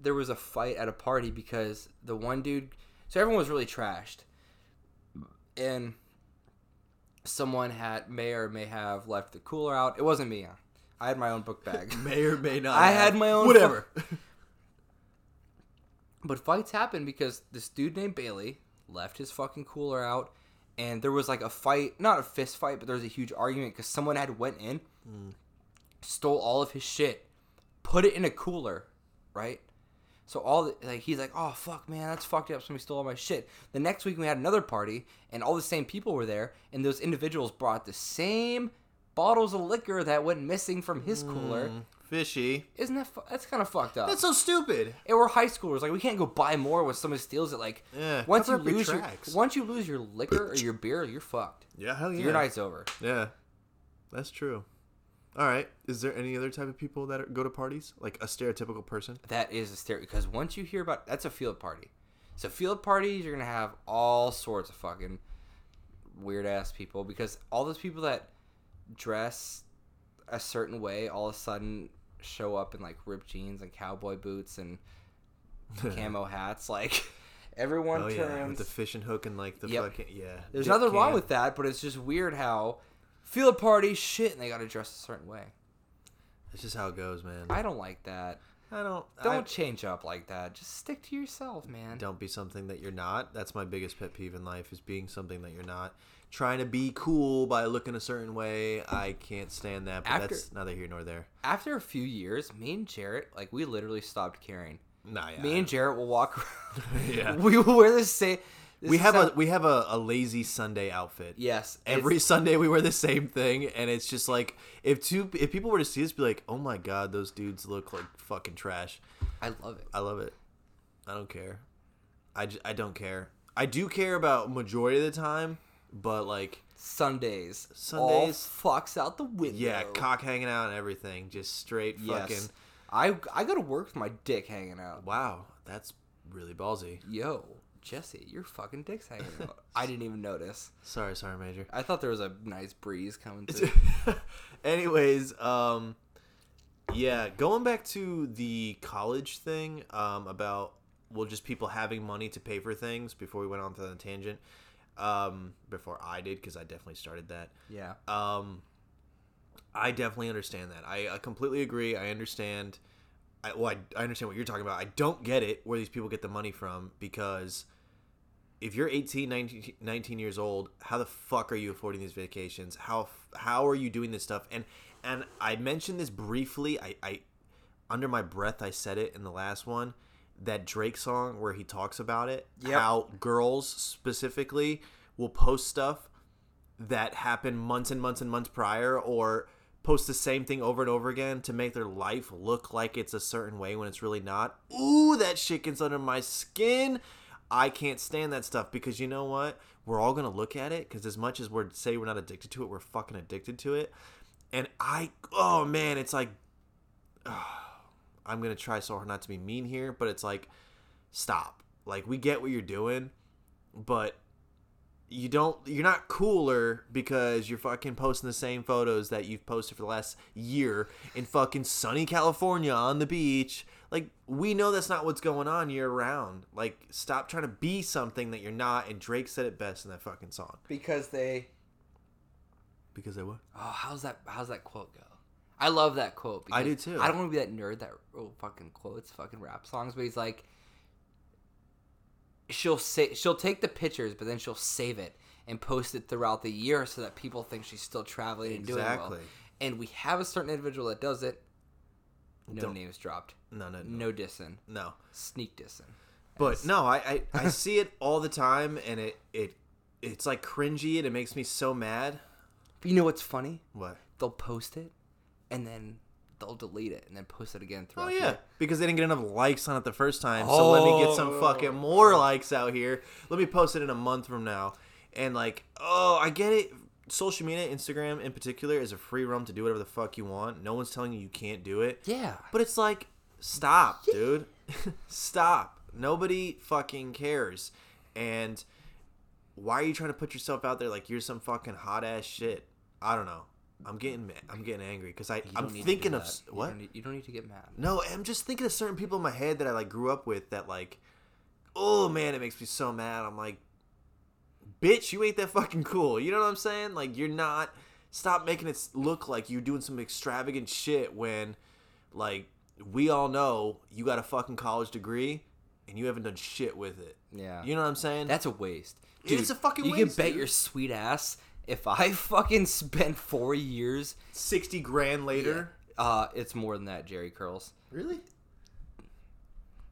there was a fight at a party because the one dude so everyone was really trashed. and someone had may or may have left the cooler out. It wasn't me. I had my own book bag. May or may not. I have. had my own Whatever. But fights happen because this dude named Bailey left his fucking cooler out, and there was like a fight, not a fist fight, but there was a huge argument because someone had went in, mm. stole all of his shit, put it in a cooler, right? So all the, like he's like, oh fuck man, that's fucked up. Somebody stole all my shit. The next week we had another party, and all the same people were there, and those individuals brought the same bottles of liquor that went missing from his hmm, cooler. Fishy. Isn't that fu- that's kind of fucked up? That's so stupid. and we're high schoolers. Like we can't go buy more when somebody steals it. Like Yeah, once you cover your lose your, once you lose your liquor or your beer, you're fucked. Yeah, hell yeah. Your night's over. Yeah, that's true. All right. Is there any other type of people that are, go to parties? Like a stereotypical person? That is a stereo because once you hear about that's a field party. So field parties, you're gonna have all sorts of fucking weird ass people because all those people that dress a certain way all of a sudden show up in like ripped jeans and cowboy boots and camo hats. Like everyone Oh turns. yeah, with the fishing hook and like the Yep. fucking yeah. There's nothing wrong with that, but it's just weird how field party shit and they gotta dress a certain way. That's just how it goes, man. I don't like that. I don't. Don't I- change up like that. Just stick to yourself, man. don't be something that you're not. That's my biggest pet peeve in life is being something that you're not. Trying to be cool by looking a certain way. I can't stand that. But After- that's neither here nor there. After a few years, me and Jarrett, like we literally stopped caring. Nah, yeah. Me and Jarrett will walk around. Yeah. We will wear the same. This we have how- a we have a, a lazy Sunday outfit. yes. Every it's- Sunday we wear the same thing, and it's just like if two if people were to see us, be like, "Oh my god, those dudes look like fucking trash." I love it. I love it. I don't care. I, j- I don't care. I do care about majority of the time, but like Sundays. Sundays- All fucks out the window. yeah, cock hanging out and everything, just straight fucking. Yes. I I go to work with my dick hanging out. Wow, that's really ballsy. Yo, Jesse, your fucking dick's hanging out. I didn't even notice. Sorry, sorry, Major. I thought there was a nice breeze coming through. Anyways, um, yeah, going back to the college thing, um, about well, just people having money to pay for things. Before we went on to the tangent, um, before I did, because I definitely started that. yeah. Um, I definitely understand that. I, I completely agree. I understand. I, well, I, I understand what you're talking about. I don't get it where these people get the money from because if you're 18, 19, 19 years old, how the fuck are you affording these vacations? How how are you doing this stuff? And and I mentioned this briefly. I, I under my breath I said it in the last one. That Drake song where he talks about it, Yep. how girls specifically will post stuff that happened months and months and months prior or post the same thing over and over again to make their life look like it's a certain way when it's really not. Ooh, that shit gets under my skin. I can't stand that stuff because you know what? We're all going to look at it because as much as we're say we're not addicted to it, we're fucking addicted to it. And I oh man, it's like I'm going to try so hard not to be mean here, but it's like stop. Like we get what you're doing, but you don't you're not cooler because you're fucking posting the same photos that you've posted for the last year in fucking sunny California on the beach. Like we know that's not what's going on year round. Like stop trying to be something that you're not and Drake said it best in that fucking song. Because they Because they what? Oh, how's that how's that quote go? I love that quote. I do too. I don't want to be that nerd that oh, fucking quotes fucking rap songs, but he's like, she'll say she'll take the pictures, but then she'll save it and post it throughout the year so that people think she's still traveling and doing well. And we have a certain individual that does it. No Don't- names dropped. No, no, no. No dissing. No. Sneak dissing. But no, I, I, I see it all the time and it, it it's like cringy and it makes me so mad. But you know what's funny? What? They'll post it, and then they'll delete it, and then post it again throughout. Oh the yeah, year. because they didn't get enough likes on it the first time. So let me get some Oh. fucking more likes out here. Let me post it in a month from now. And like, oh, I get it. Social media, Instagram in particular, is a free room to do whatever the fuck you want. No one's telling you you can't do it. Yeah. But it's like, stop, dude. stop. Nobody fucking cares. And why are you trying to put yourself out there like you're some fucking hot ass shit? I don't know. I'm getting ma- I'm getting angry because I I'm don't need to thinking of that. s- You what? don't need- you don't need to get mad. No, I'm just thinking of certain people in my head that I like grew up with that like, oh man, it makes me so mad. I'm like, bitch, you ain't that fucking cool. You know what I'm saying? Like you're not. Stop making it look like you're doing some extravagant shit when, like, we all know you got a fucking college degree and you haven't done shit with it. Yeah. You know what I'm saying? That's a waste. It's a fucking you waste, can bet dude. your sweet ass if I fucking spent four years, sixty grand later. uh, it's more than that, Jerry Curls. Really?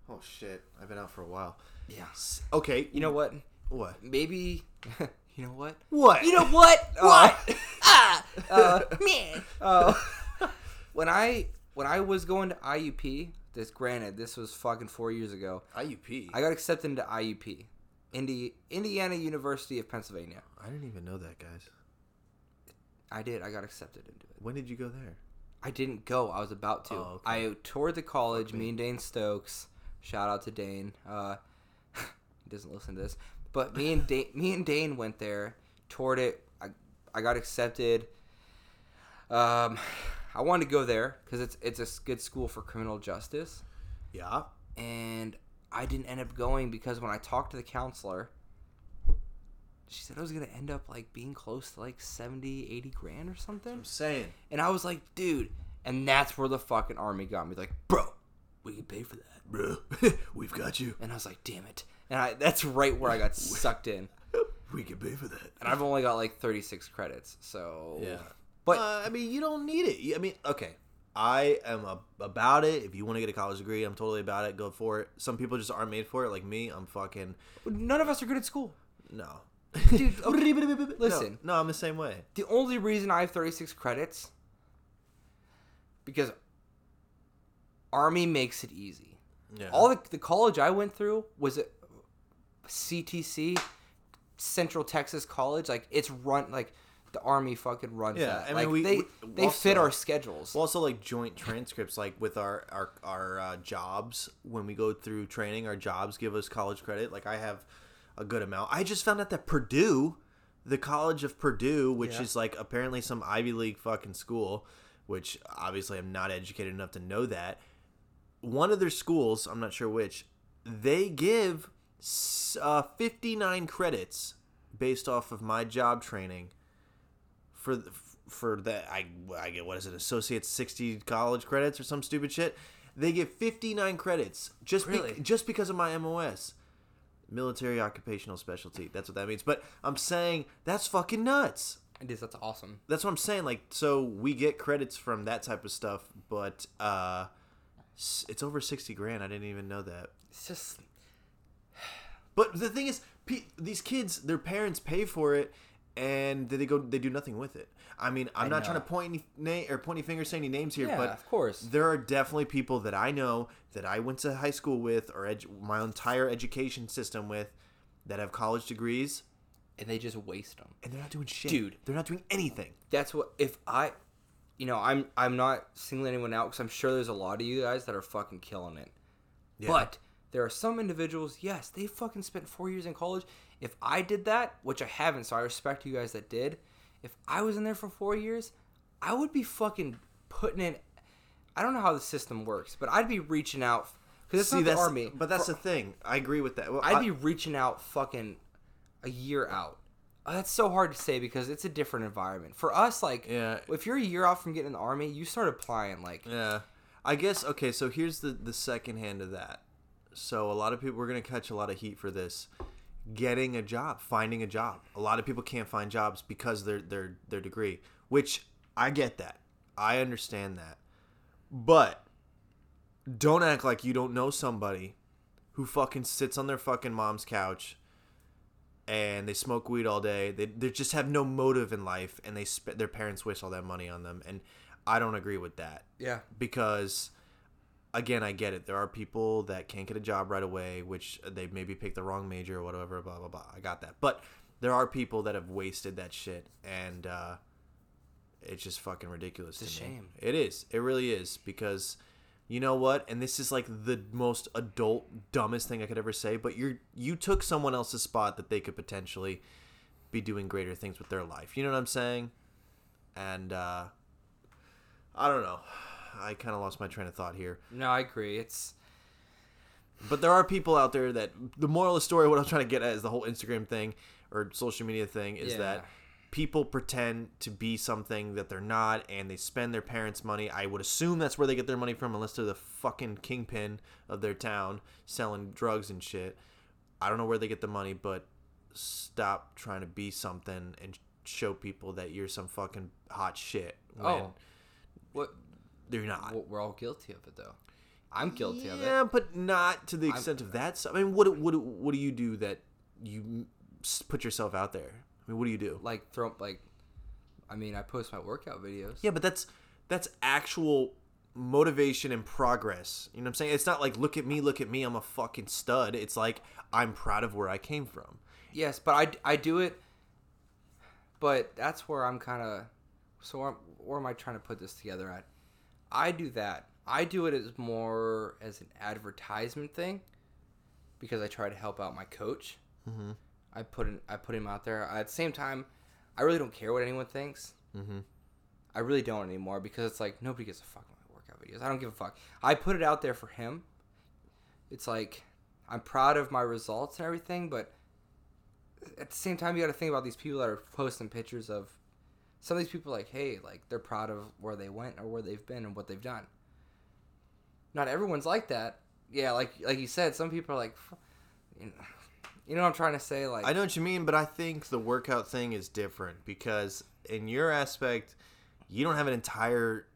Oh shit! I've been out for a while. Yeah. Okay, You know what? what? Maybe. you know what? What? You know what? What? Uh, ah, uh, man. Uh, when I when I was going to IUP, this granted, this was fucking four years ago. IUP. I got accepted into IUP, Indi- Indiana University of Pennsylvania. I didn't even know that, guys. I did. I got accepted into it. When did you go there? I didn't go. I was about to. Oh, okay. I toured the college. Me and Dane Stokes. Shout out to Dane. Uh, he doesn't listen to this, but me and Dane, me and Dane went there, toured it. I I got accepted. Um, I wanted to go there because it's it's a good school for criminal justice, Yeah. and I didn't end up going because when I talked to the counselor, she said I was gonna end up like being close to like 70, 80 grand or something. I'm saying. And I was like, dude. And that's where the fucking army got me. Like, bro, we can pay for that. Bro, we've got you. And I was like, damn it. And I that's right where I got sucked in. We can pay for that. And I've only got like 36 credits. So. Yeah. But uh, I mean, you don't need it. I mean, okay. I am a, about it. If you want to get a college degree, I'm totally about it. Go for it. Some people just aren't made for it. Like me, I'm fucking none of us are good at school. no. Dude, okay, listen. No, no, I'm the same way. The only reason I have 36 credits because Army makes it easy. Yeah. All the, the college I went through was a CTC, Central Texas College. Like it's run like the Army fucking runs Yeah, that. I mean, like we- they we- they fit our schedules. Well, also like joint transcripts, like with our our our uh, jobs when we go through training, our jobs give us college credit. Like I have a good amount. I just found out that Purdue, the College of Purdue, which Yeah. is like apparently some Ivy League fucking school, which obviously I'm not educated enough to know that. One of their schools, I'm not sure which, they give uh, 59 credits based off of my job training for for that I I get what is it associate 60 college credits or some stupid shit. They get 59 credits just be- just because of my MOS. Military occupational specialty. That's what that means. But I'm saying that's fucking nuts. it is. That's awesome. That's what I'm saying. Like, so we get credits from that type of stuff, but uh, it's over 60 grand. I didn't even know that. It's just But the thing is, pe- these kids, their parents pay for it, and they go, they do nothing with it. I mean, I'm I not trying to point any or point any fingers, say any names here, yeah, but of course. there are definitely people that I know that I went to high school with or edu- my entire education system with that have college degrees, And they just waste them. and they're not doing shit, Dude. They're not doing anything. That's what if I, you know, I'm I'm not singling anyone out because I'm sure there's a lot of you guys that are fucking killing it. But there are some individuals, yes, they fucking spent four years in college. If I did that, which I haven't, so I respect you guys that did. If I was in there for four years, I would be fucking putting in. I don't know how the system works, but I'd be reaching out because it's See, not the army. but that's the thing. I agree with that. Well, I'd I- be reaching out fucking a year out. Uh, That's so hard to say because it's a different environment. For us, like, Yeah. if you're a year out from getting in the army, you start applying. Like, Yeah. I guess okay, so here's the the second hand of that. So a lot of people we're going to catch a lot of heat for this. Getting a job, finding a job. A lot of people can't find jobs because of their their their degree, which I get that. I understand that. But don't act like you don't know somebody who fucking sits on their fucking mom's couch and they smoke weed all day. They, they just have no motive in life and they sp- their parents waste all that money on them and I don't agree with that yeah, because again i get it. There are people that can't get a job right away which they maybe picked the wrong major or whatever blah blah blah. I got that. But there are people that have wasted that shit and uh it's just fucking ridiculous It's a to me. shame. it is. It really is because you know what? And this is like the most adult dumbest thing i could ever say but you're you took someone else's spot that they could potentially be doing greater things with their life. You know what i'm saying? And uh i don't know i kind of lost my train of thought here no, I agree. It's But there are people out there that the moral of the story, what I'm trying to get at is the whole Instagram thing or social media thing is Yeah. that people pretend to be something that they're not and they spend their parents' money. I would assume that's where they get their money from unless they're the fucking kingpin of their town selling drugs and shit. I don't know where they get the money, but stop trying to be something and show people that you're some fucking hot shit when Oh. What? They're not. We're all guilty of it, though. I'm guilty of it. Yeah, but not to the extent of that. stuff. I mean, what what what do you do that you put yourself out there? I mean, what do you do? Like throw like, I mean, I post my workout videos. Yeah, but that's that's actual motivation and progress. You know what I'm saying? It's not like look at me, look at me, I'm a fucking stud. It's like I'm proud of where I came from. Yes, but I, I do it. But that's where I'm kind of. So where, where am I trying to put this together at? I do that. I do it as more as an advertisement thing, because I try to help out my coach. Mhm. I put in, I put him out there. At the same time, I really don't care what anyone thinks. Mhm. I really don't anymore because it's like nobody gives a fuck about my workout videos. I don't give a fuck. I put it out there for him. It's like I'm proud of my results and everything, but at the same time, you got to think about these people that are posting pictures of some of these people. Like, hey, like they're proud of where they went or where they've been and what they've done. Not everyone's like that. Yeah, like like you said, some people are like, you know, you know what I'm trying to say. Like, I know what you mean, but I think the workout thing is different because in your aspect, you don't have an entire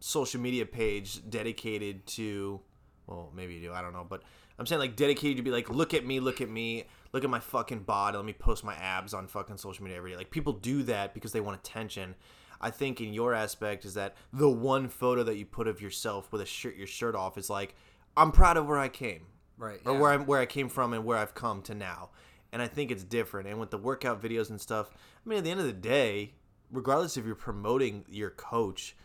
social media page dedicated to well, maybe you do, I don't know, but I'm saying like dedicated to be like, look at me, look at me, look at my fucking body, let me post my abs on fucking social media every day. Like people do that because they want attention. I think in your aspect is that the one photo that you put of yourself with a shirt your shirt off is like, I'm proud of where I came right? or yeah. where I'm where I came from and where I've come to now. And I think it's different. And with the workout videos and stuff, I mean, at the end of the day, regardless if you're promoting your coach,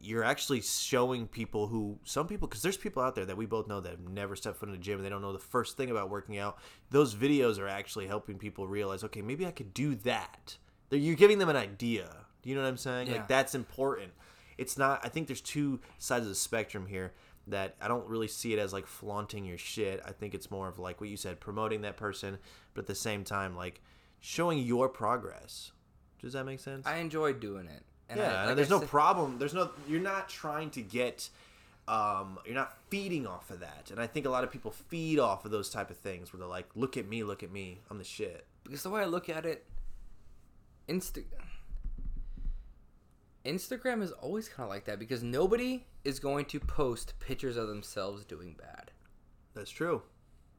you're actually showing people who some people because there's people out there that we both know that have never stepped foot in a gym and they don't know the first thing about working out. Those videos are actually helping people realize, okay, maybe I could do that. You're giving them an idea. Do you know what I'm saying? Yeah. Like that's important. It's not. I think there's two sides of the spectrum here that I don't really see it as like flaunting your shit. I think it's more of like what you said, promoting that person, but at the same time, like showing your progress. Does that make sense? I enjoy doing it. And yeah, I, like there's I no said- problem. There's no. You're not trying to get. Um, you're not feeding off of that, and I think a lot of people feed off of those type of things where they're like, "Look at me, look at me, I'm the shit." because the way I look at it, Insta Instagram is always kind of like that because nobody is going to post pictures of themselves doing bad. That's true.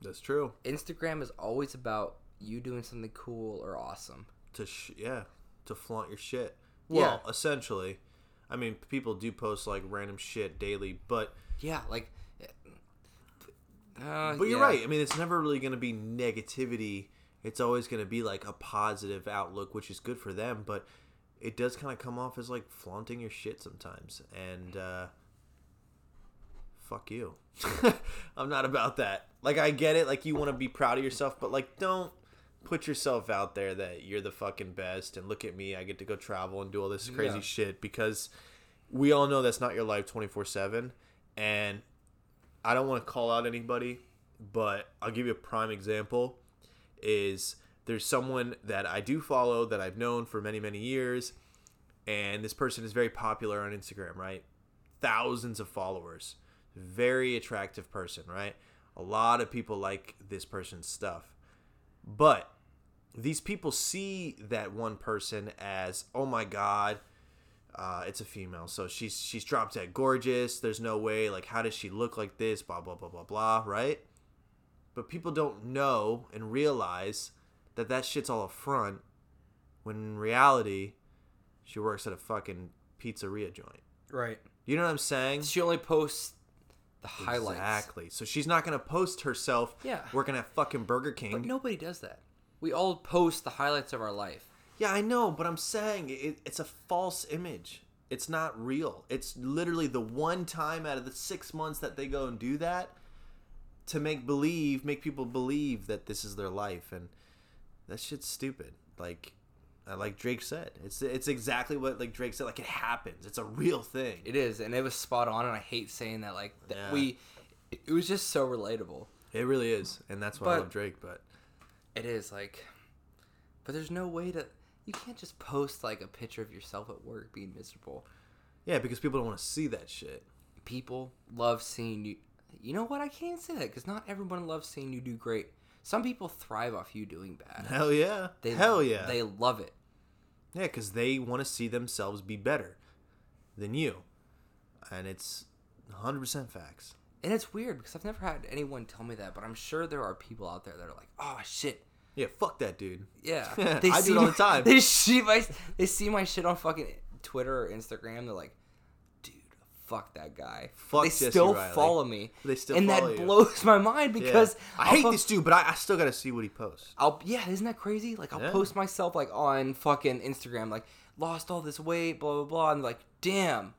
That's true. Instagram is always about you doing something cool or awesome. To sh- yeah, to flaunt your shit. Well, Yeah. essentially, I mean, people do post like random shit daily, but Yeah, like. Uh, but you're yeah. right. I mean, it's never really going to be negativity. It's always going to be like a positive outlook, which is good for them. But it does kind of come off as like flaunting your shit sometimes. And uh, fuck you. I'm not about that. Like, I get it. Like, you want to be proud of yourself, but like, don't put yourself out there that you're the fucking best. And look at me. I get to go travel and do all this crazy Yeah. shit because we all know that's not your life 24 7. And I don't want to call out anybody, but I'll give you a prime example. Is there's someone that I do follow that I've known for many many years, and this person is very popular on Instagram, right? Thousands of followers, very attractive person, right? A lot of people like this person's stuff, but these people see that one person as, oh my god, uh, it's a female, so she's she's drop dead gorgeous. There's no way, like, how does she look like this? Blah blah blah blah blah, right? But people don't know and realize that that shit's all a front. When in reality, she works at a fucking pizzeria joint. Right. You know what I'm saying? She only posts the highlights. Exactly. So she's not gonna post herself Yeah. working at fucking Burger King. But nobody does that. We all post the highlights of our life. Yeah, I know, but I'm saying it, it's a false image. It's not real. It's literally the one time out of the six months that they go and do that to make believe, make people believe that this is their life, and that shit's stupid. Like, Uh, like Drake said, it's it's exactly what like Drake said. Like it happens. It's a real thing. It is, and it was spot on. And I hate saying that. Like that Yeah. we, it was just so relatable. It really is, and that's why I love Drake. But It is like, but there's no way to. You can't just post like a picture of yourself at work being miserable. yeah, because people don't want to see that shit. People love seeing you. You know what? I can't say that because not everyone loves seeing you do great. Some people thrive off you doing bad. Hell yeah, They, hell yeah, They love it. Yeah, because they want to see themselves be better than you, and it's 100 percent facts. And it's weird because I've never had anyone tell me that, but I'm sure there are people out there that are like, "Oh shit, Yeah, fuck that dude. yeah." I do it all the time. They see my they see my shit on fucking Twitter or Instagram. They're like, "Dude, fuck that guy." Fuck they Jesse still Riley. follow me. They still and that you. blows my mind Yeah. because I I'll hate this dude, but I, I still got to see what he posts. I'll yeah, isn't that crazy? Like I'll Yeah. post myself like on fucking Instagram, like lost all this weight, blah blah blah, and like, damn,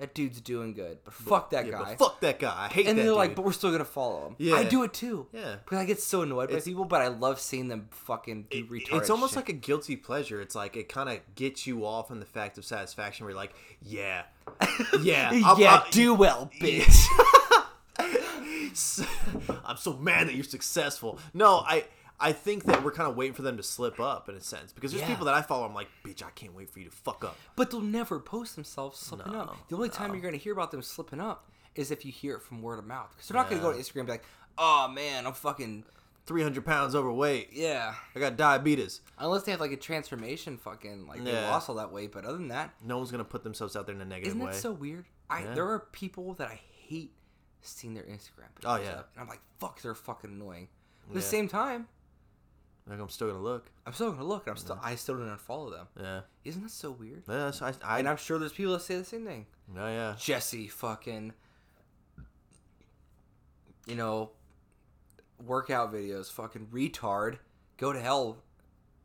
that dude's doing good, but fuck that Yeah, guy. but fuck that guy. I hate and that they're dude. like, but we're still gonna follow him. Yeah. I do it too. Yeah. because I get so annoyed by people, but I love seeing them fucking do It- retarded. it's almost shit. like a guilty pleasure. It's like it kind of gets you off on the fact of satisfaction. Where you're like, yeah, yeah, yeah, I'm- I- do well, bitch. I'm so mad that you're successful. No, I I think that we're kind of waiting for them to slip up in a sense because there's Yeah. people that I follow. I'm like, bitch, I can't wait for you to fuck up. but they'll never post themselves slipping No, up. The only time you're gonna hear about them slipping up is if you hear it from word of mouth. Because they're not gonna go to Instagram and be like, oh man, I'm fucking 300 pounds overweight. yeah. I got diabetes. Unless they have like a transformation, fucking like they Yeah. lost all that weight. But other than that, No one's gonna put themselves out there in a negative isn't way. that so weird? I Yeah. there are people that I hate seeing their Instagram. Oh, pictures Oh, yeah. up, and I'm like, fuck, they're fucking annoying. At the Yeah. same time, like I'm still gonna look. I'm still gonna look. and I'm still I still don't unfollow them. Yeah. Isn't that so weird? Yeah, I, I, And I'm sure there's people that say the same thing. Yeah, yeah. Jesse, fucking, you know, workout videos, fucking retard, go to hell.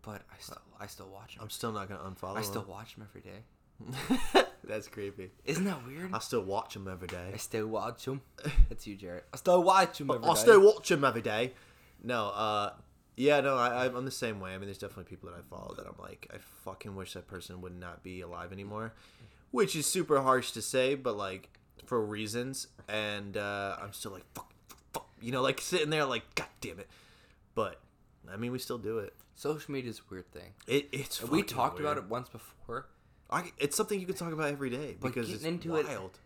But I still I still watch them. I'm still not gonna unfollow. I still watch them every day. That's creepy. Isn't that weird? I still watch them every day. I still watch them. That's you, Jarrett. I still watch them every I'll day. still watch him every day. No, uh, yeah, no, I, I'm the same way. I mean, there's definitely people that I follow that I'm like, I fucking wish that person would not be alive anymore, which is super harsh to say, but like for reasons. And uh, I'm still like, fuck, fuck, fuck, you know, like sitting there like, god damn it. But I mean, we still do it. Social media is a weird thing. It it's we talked about it once before. I, it's something you can talk about every day But because getting it's into it- wild.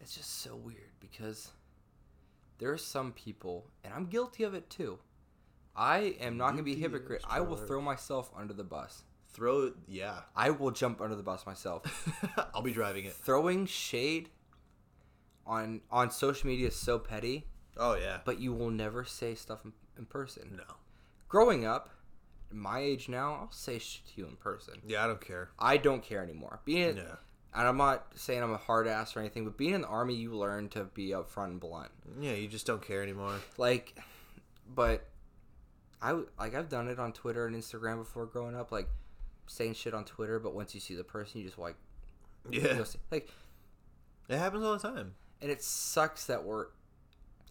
It's just so weird because there are some people, and I'm guilty of it too. I am not going to be a hypocrite. I will throw myself under the bus. Throw, yeah, I will jump under the bus myself. I'll be driving it. Throwing shade on on social media is so petty, Oh yeah, but you will never say stuff in, in person. no, Growing up, my age now, I'll say shit to you in person. yeah, I don't care. I don't care anymore. Being Yeah. and I'm not saying I'm a hard ass or anything, but being in the army, you learn to be upfront and blunt. Yeah, you just don't care anymore. Like, but I w- like I've done it on Twitter and Instagram before growing up, like saying shit on Twitter, but once you see the person, you just like, you Yeah, know, like, it happens all the time and it sucks that we're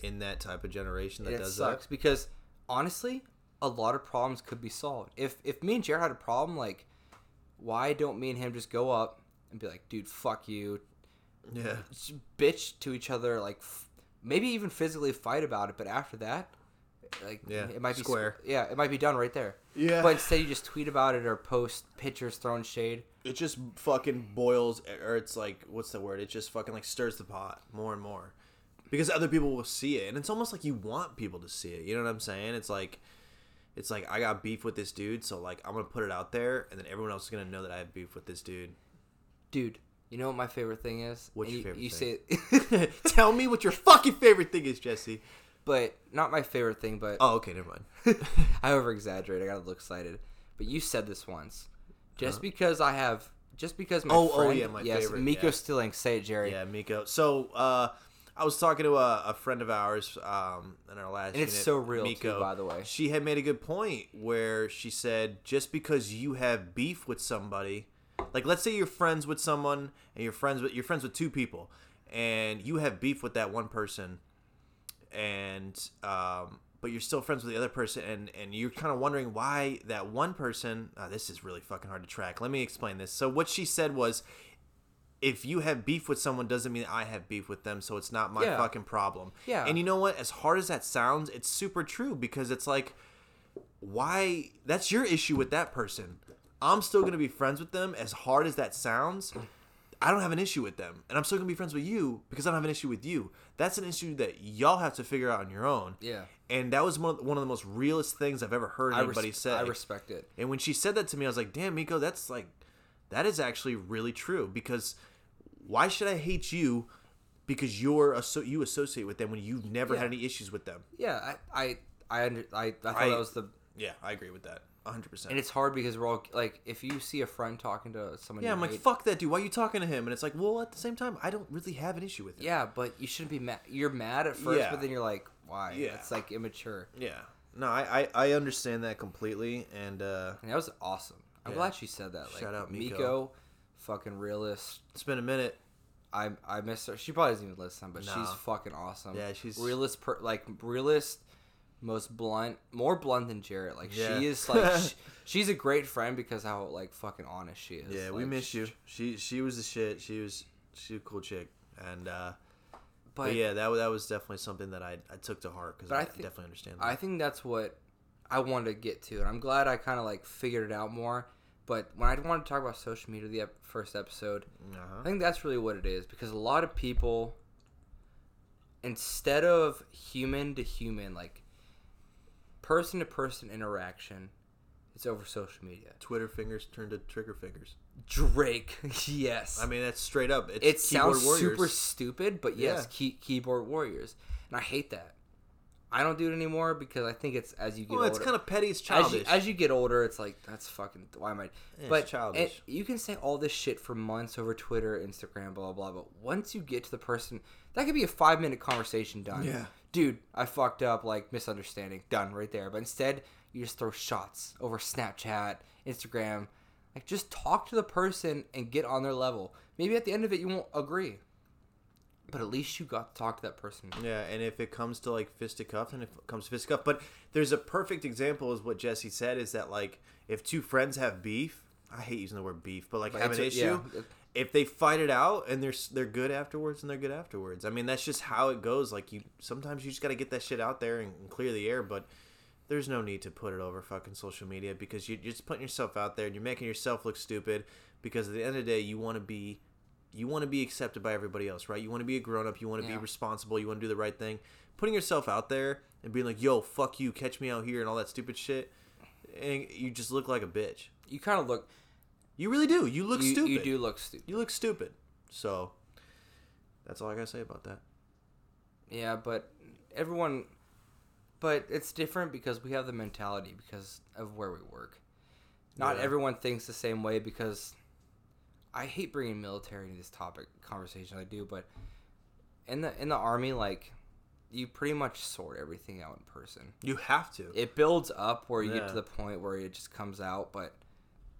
in that type of generation that does sucks because honestly, a lot of problems could be solved. If if me and Jarrett had a problem, like, why don't me and him just go up and be like, dude, fuck you. Yeah, bitch to each other, like, f- maybe even physically fight about it, but after that, like, Yeah, it might be square. Yeah, it might be done right there. yeah. But instead, you just tweet about it or post pictures throwing shade. it just fucking boils, or it's like, what's the word? It just fucking like stirs the pot more and more because other people will see it, and it's almost like you want people to see it. You know what I'm saying? It's like. It's like I got beef with this dude, so like I'm gonna put it out there, and then everyone else is gonna know that I have beef with this dude. Dude, you know what my favorite thing is? What's And your you, favorite you thing? say, Tell me what your fucking favorite thing is, Jesse. But not my favorite thing, but Oh, okay, never mind. I over exaggerate. I got a little excited. But you said this once. Just Huh? because I have, just because my Oh, oh, yeah, my yes, favorite, Miko yeah. Stilling, say it, Jerry. Yeah, Miko. So uh, I was talking to a, a friend of ours um, in our last. And it's unit, so real, too, by the way. She had made a good point where she said, just because you have beef with somebody, like let's say you're friends with someone and you're friends with you're friends with two people, and you have beef with that one person, and um, but you're still friends with the other person, and and you're kind of wondering why that one person. Uh, this is really fucking hard to track. Let me explain this. So what she said was if you have beef with someone doesn't mean I have beef with them, so it's not my Yeah. fucking problem. Yeah. And you know what? As hard as that sounds, it's super true because it's like, why? That's your issue with that person. I'm still gonna be friends with them. As hard as that sounds, I don't have an issue with them, and I'm still gonna be friends with you because I don't have an issue with you. That's an issue that y'all have to figure out on your own. Yeah. And that was one of, one of the most realest things I've ever heard I, anybody res- say. I respect it. And when she said that to me, I was like, damn, Miko, that's like, that is actually really true. Because why should I hate you because you're asso- you associate with them when you've never had any issues with them? Yeah, I I I under, I, I thought I- that was the Yeah, I agree with that. 100%. and it's hard because we're all like if you see a friend talking to someone yeah, I'm like, hate- fuck that dude. Why are you talking to him? And it's like, well, at the same time, I don't really have an issue with it. Yeah, but you shouldn't be mad. You're mad at first, Yeah. but then you're like, why? Yeah. It's like immature. Yeah. No, I, I, I understand that completely. And uh, And that was awesome. I'm Yeah. glad she said that. Like Shout out Miko. Miko, fucking realist. it's been a minute. I I miss her. She probably doesn't even listen, but Nah. she's fucking awesome. Yeah, she's- realist. Per, like realist, most blunt, more blunt than Jarrett. Like Yeah. she is like sh she's a great friend because how like fucking honest she is. Yeah, we miss you. She she was the shit. She was she was a cool chick. And uh, But, but yeah, that that was definitely something that I, I took to heart because I, I definitely understand. That. I think that's what I wanted to get to, and I'm glad I kind of like figured it out more. But when I wanted to talk about social media, the ep- first episode, I uh-huh. think that's really what it is because a lot of people, instead of human to human, like person to person interaction, it's over social media. Twitter fingers turned to trigger fingers. Drake, yes. I mean, that's straight up. It's it sounds warriors. super stupid, but yes, Yeah. key, keyboard warriors, and I hate that. I don't do it anymore because I think it's as you get Well, older. it's kind of petty. It's as childish. you, as you get older, it's like that's fucking. Why am I? it's but childish. you can say all this shit for months over Twitter, Instagram, blah blah blah. But once you get to the person, that could be a five minute conversation done. Yeah. Dude, I fucked up. Like misunderstanding, done right there. But instead, you just throw shots over Snapchat, Instagram. Like just talk to the person and get on their level. Maybe at the end of it, you won't agree, but at least you got to talk to that person. yeah, and if it comes to like fisticuffs, and if it comes to fisticuff, but there's a perfect example is what Jesse said is that like if two friends have beef, I hate using the word beef, but like But have an issue. yeah. If they fight it out and they're they're good afterwards and they're good afterwards. I mean that's just how it goes. Like you sometimes you just got to get that shit out there and, and clear the air, but there's no need to put it over fucking social media because you- you're just putting yourself out there and you're making yourself look stupid because at the end of the day you want to be you want to be accepted by everybody else right you want to be a grown-up you want to Yeah. be responsible you want to do the right thing putting yourself out there and being like yo fuck you catch me out here and all that stupid shit and you just look like a bitch You kind of look. You really do you look you, stupid You do look stupid. you look stupid so that's all i gotta say about that Yeah, but everyone, but it's different because we have the mentality because of where we work. Not Yeah. everyone thinks the same way because I hate bringing military into this topic conversation. I do, but in the in the army, like you pretty much sort everything out in person. you have to It builds up where you get to the point where it just comes out. But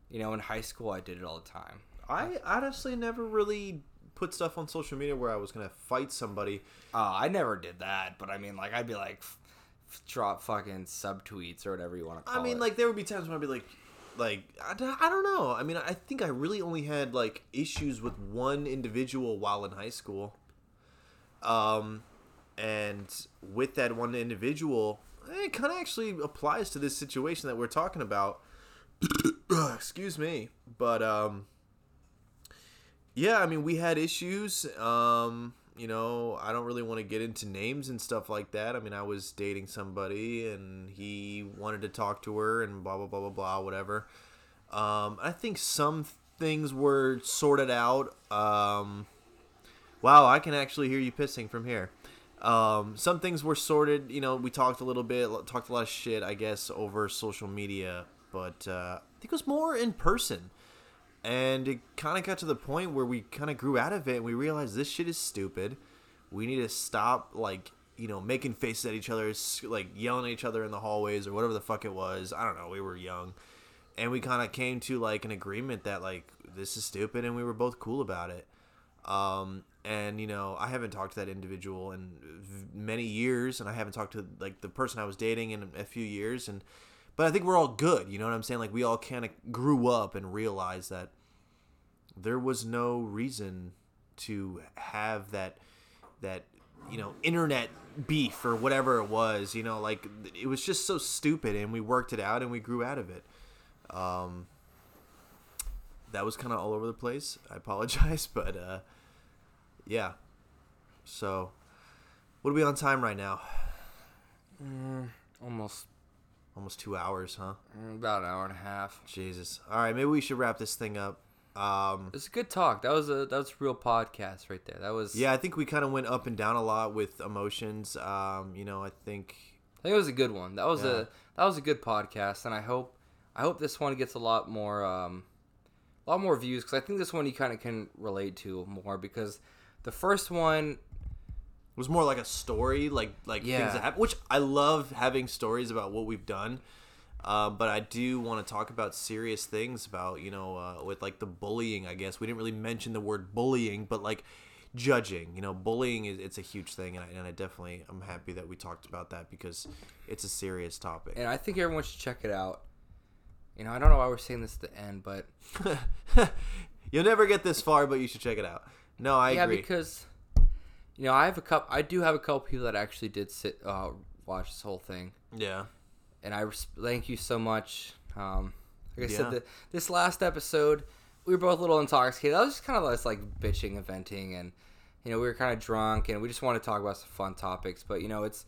you know, in high school, I did it all the time. i honestly never really put stuff on social media where i was gonna fight somebody Uh, I never did that, but I mean, like, I'd be like, f- f- drop fucking subtweets or whatever you want to call I mean, it. like there would be times when I'd be like, like I don't know. I mean, I think I really only had like issues with one individual while in high school. Um, and with that one individual, it kind of actually applies to this situation that we're talking about. Excuse me, but um, yeah, I mean, we had issues. Um, you know, I don't really want to get into names and stuff like that. I mean, I was dating somebody and he wanted to talk to her and blah, blah, blah, blah, blah, whatever. Um, I think some things were sorted out. Um, wow, I can actually hear you pissing from here. Um, some things were sorted. You know, we talked a little bit, talked a lot of shit, I guess, over social media, but uh, I think it was more in person. And it kind of got to the point where we kind of grew out of it and we realized this shit is stupid. We need to stop like you know making faces at each other like yelling at each other in the hallways or whatever the fuck it was. I don't know we were young. And we kind of came to like an agreement that like this is stupid and we were both cool about it. Um and you know i haven't talked to that individual in many years and i haven't talked to like the person i was dating in a few years and but i think we're all good you know what i'm saying? Like we all kind of grew up and realized that there was no reason to have that that you know internet beef or whatever it was you know? Like it was just so stupid and we worked it out and we grew out of it. Um that was kind of all over the place. I apologize but uh yeah. So what are we on time right now? Almost almost two hours huh mm, about an hour and a half. jesus all right maybe we should wrap this thing up um It's a good talk. That was a that was a real podcast right there. That was Yeah, I think we kind of went up and down a lot with emotions. Um, you know, I think I think it was a good one. That was Yeah. a that was a good podcast, and I hope I hope this one gets a lot more um, a lot more views because I think this one you kind of can relate to more because the first one was more like a story, like like Yeah. things that happen. Which I love having stories about what we've done. Uh, but I do want to talk about serious things about you know uh, with like the bullying. I guess we didn't really mention the word bullying, but like judging. You know, bullying is it's a huge thing, and I, and I definitely I'm happy that we talked about that because it's a serious topic. and I think everyone should check it out. You know, I don't know why we're saying this at the end, but You'll never get this far, but you should check it out. No, I yeah, agree. because you know I have a couple. I do have a couple people that actually did sit uh, watch this whole thing. yeah. and I res- thank you so much. Um, like I Yeah. said, the, this last episode, we were both a little intoxicated. That was just kind of us like bitching and venting, and you know we were kind of drunk, and we just want to talk about some fun topics. But you know, it's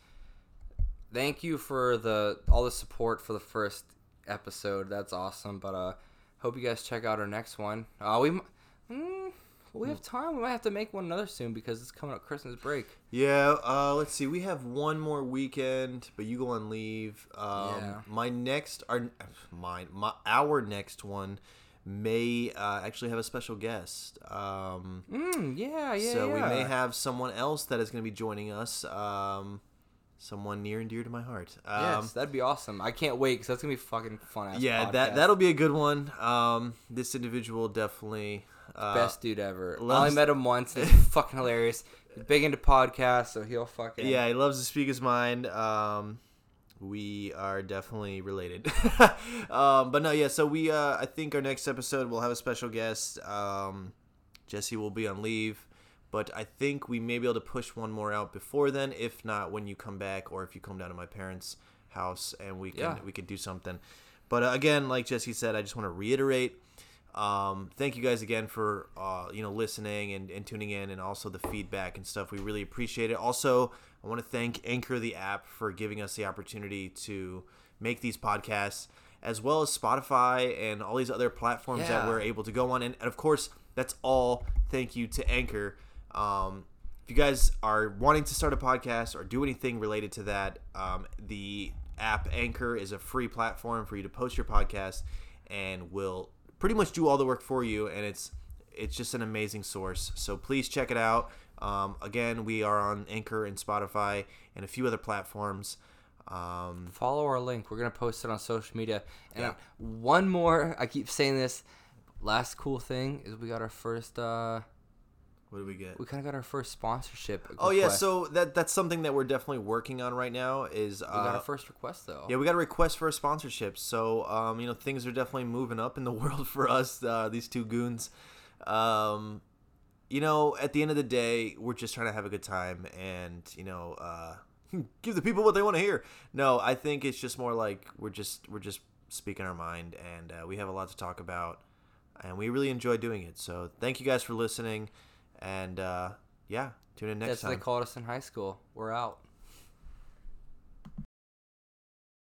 thank you for the all the support for the first episode. That's awesome. But uh, hope you guys check out our next one. Uh, we. Mm, we have time. We might have to make one another soon because it's coming up Christmas break. Yeah, uh, let's see. We have one more weekend, but you go on leave. Um, Yeah. My next, our mine, my our next one may uh, actually have a special guest. Um, Mm, yeah, yeah. so we may have someone else that is going to be joining us. Um, someone near and dear to my heart. Um, Yes, that'd be awesome. I can't wait because that's gonna be fucking fun. Yeah, that that'll be a good one. Um, this individual definitely. Uh, best dude ever. I loves- only met him once. It's fucking hilarious. He's big into podcasts, so he'll fucking Yeah, he loves to speak his mind. Um, we are definitely related. um, but no, yeah. So we, uh, I think our next episode we'll have a special guest. Um, Jesse will be on leave, but I think we may be able to push one more out before then. If not, when you come back, or if you come down to my parents' house and we can Yeah. we could do something. But uh, again, like Jesse said, I just want to reiterate. Um, thank you guys again for uh, you know listening and, and tuning in and also the feedback and stuff. We really appreciate it. Also, I want to thank Anchor the app for giving us the opportunity to make these podcasts, as well as Spotify and all these other platforms that we're able to go on. And, and of course, that's all thank you to Anchor. Um, if you guys are wanting to start a podcast or do anything related to that, um, the app Anchor is a free platform for you to post your podcast and will pretty much do all the work for you. And it's it's just an amazing source. So please check it out. Um, again, we are on Anchor and Spotify and a few other platforms. Um, follow our link. We're gonna post it on social media. And Yeah. one more, I keep saying this. Last cool thing is we got our first. uh what do we get? We kind of got our first sponsorship. Oh yeah, so that that's something that we're definitely working on right now. Is we got uh, our first request though. Yeah, we got a request for a sponsorship. So, um, you know, things are definitely moving up in the world for us, uh, these two goons. Um, you know, at the end of the day, we're just trying to have a good time and, you know, uh, give the people what they want to hear. No, I think it's just more like we're just we're just speaking our mind and uh, we have a lot to talk about and we really enjoy doing it. So, thank you guys for listening and uh, yeah, tune in next That's what time. they called us in high school. We're out.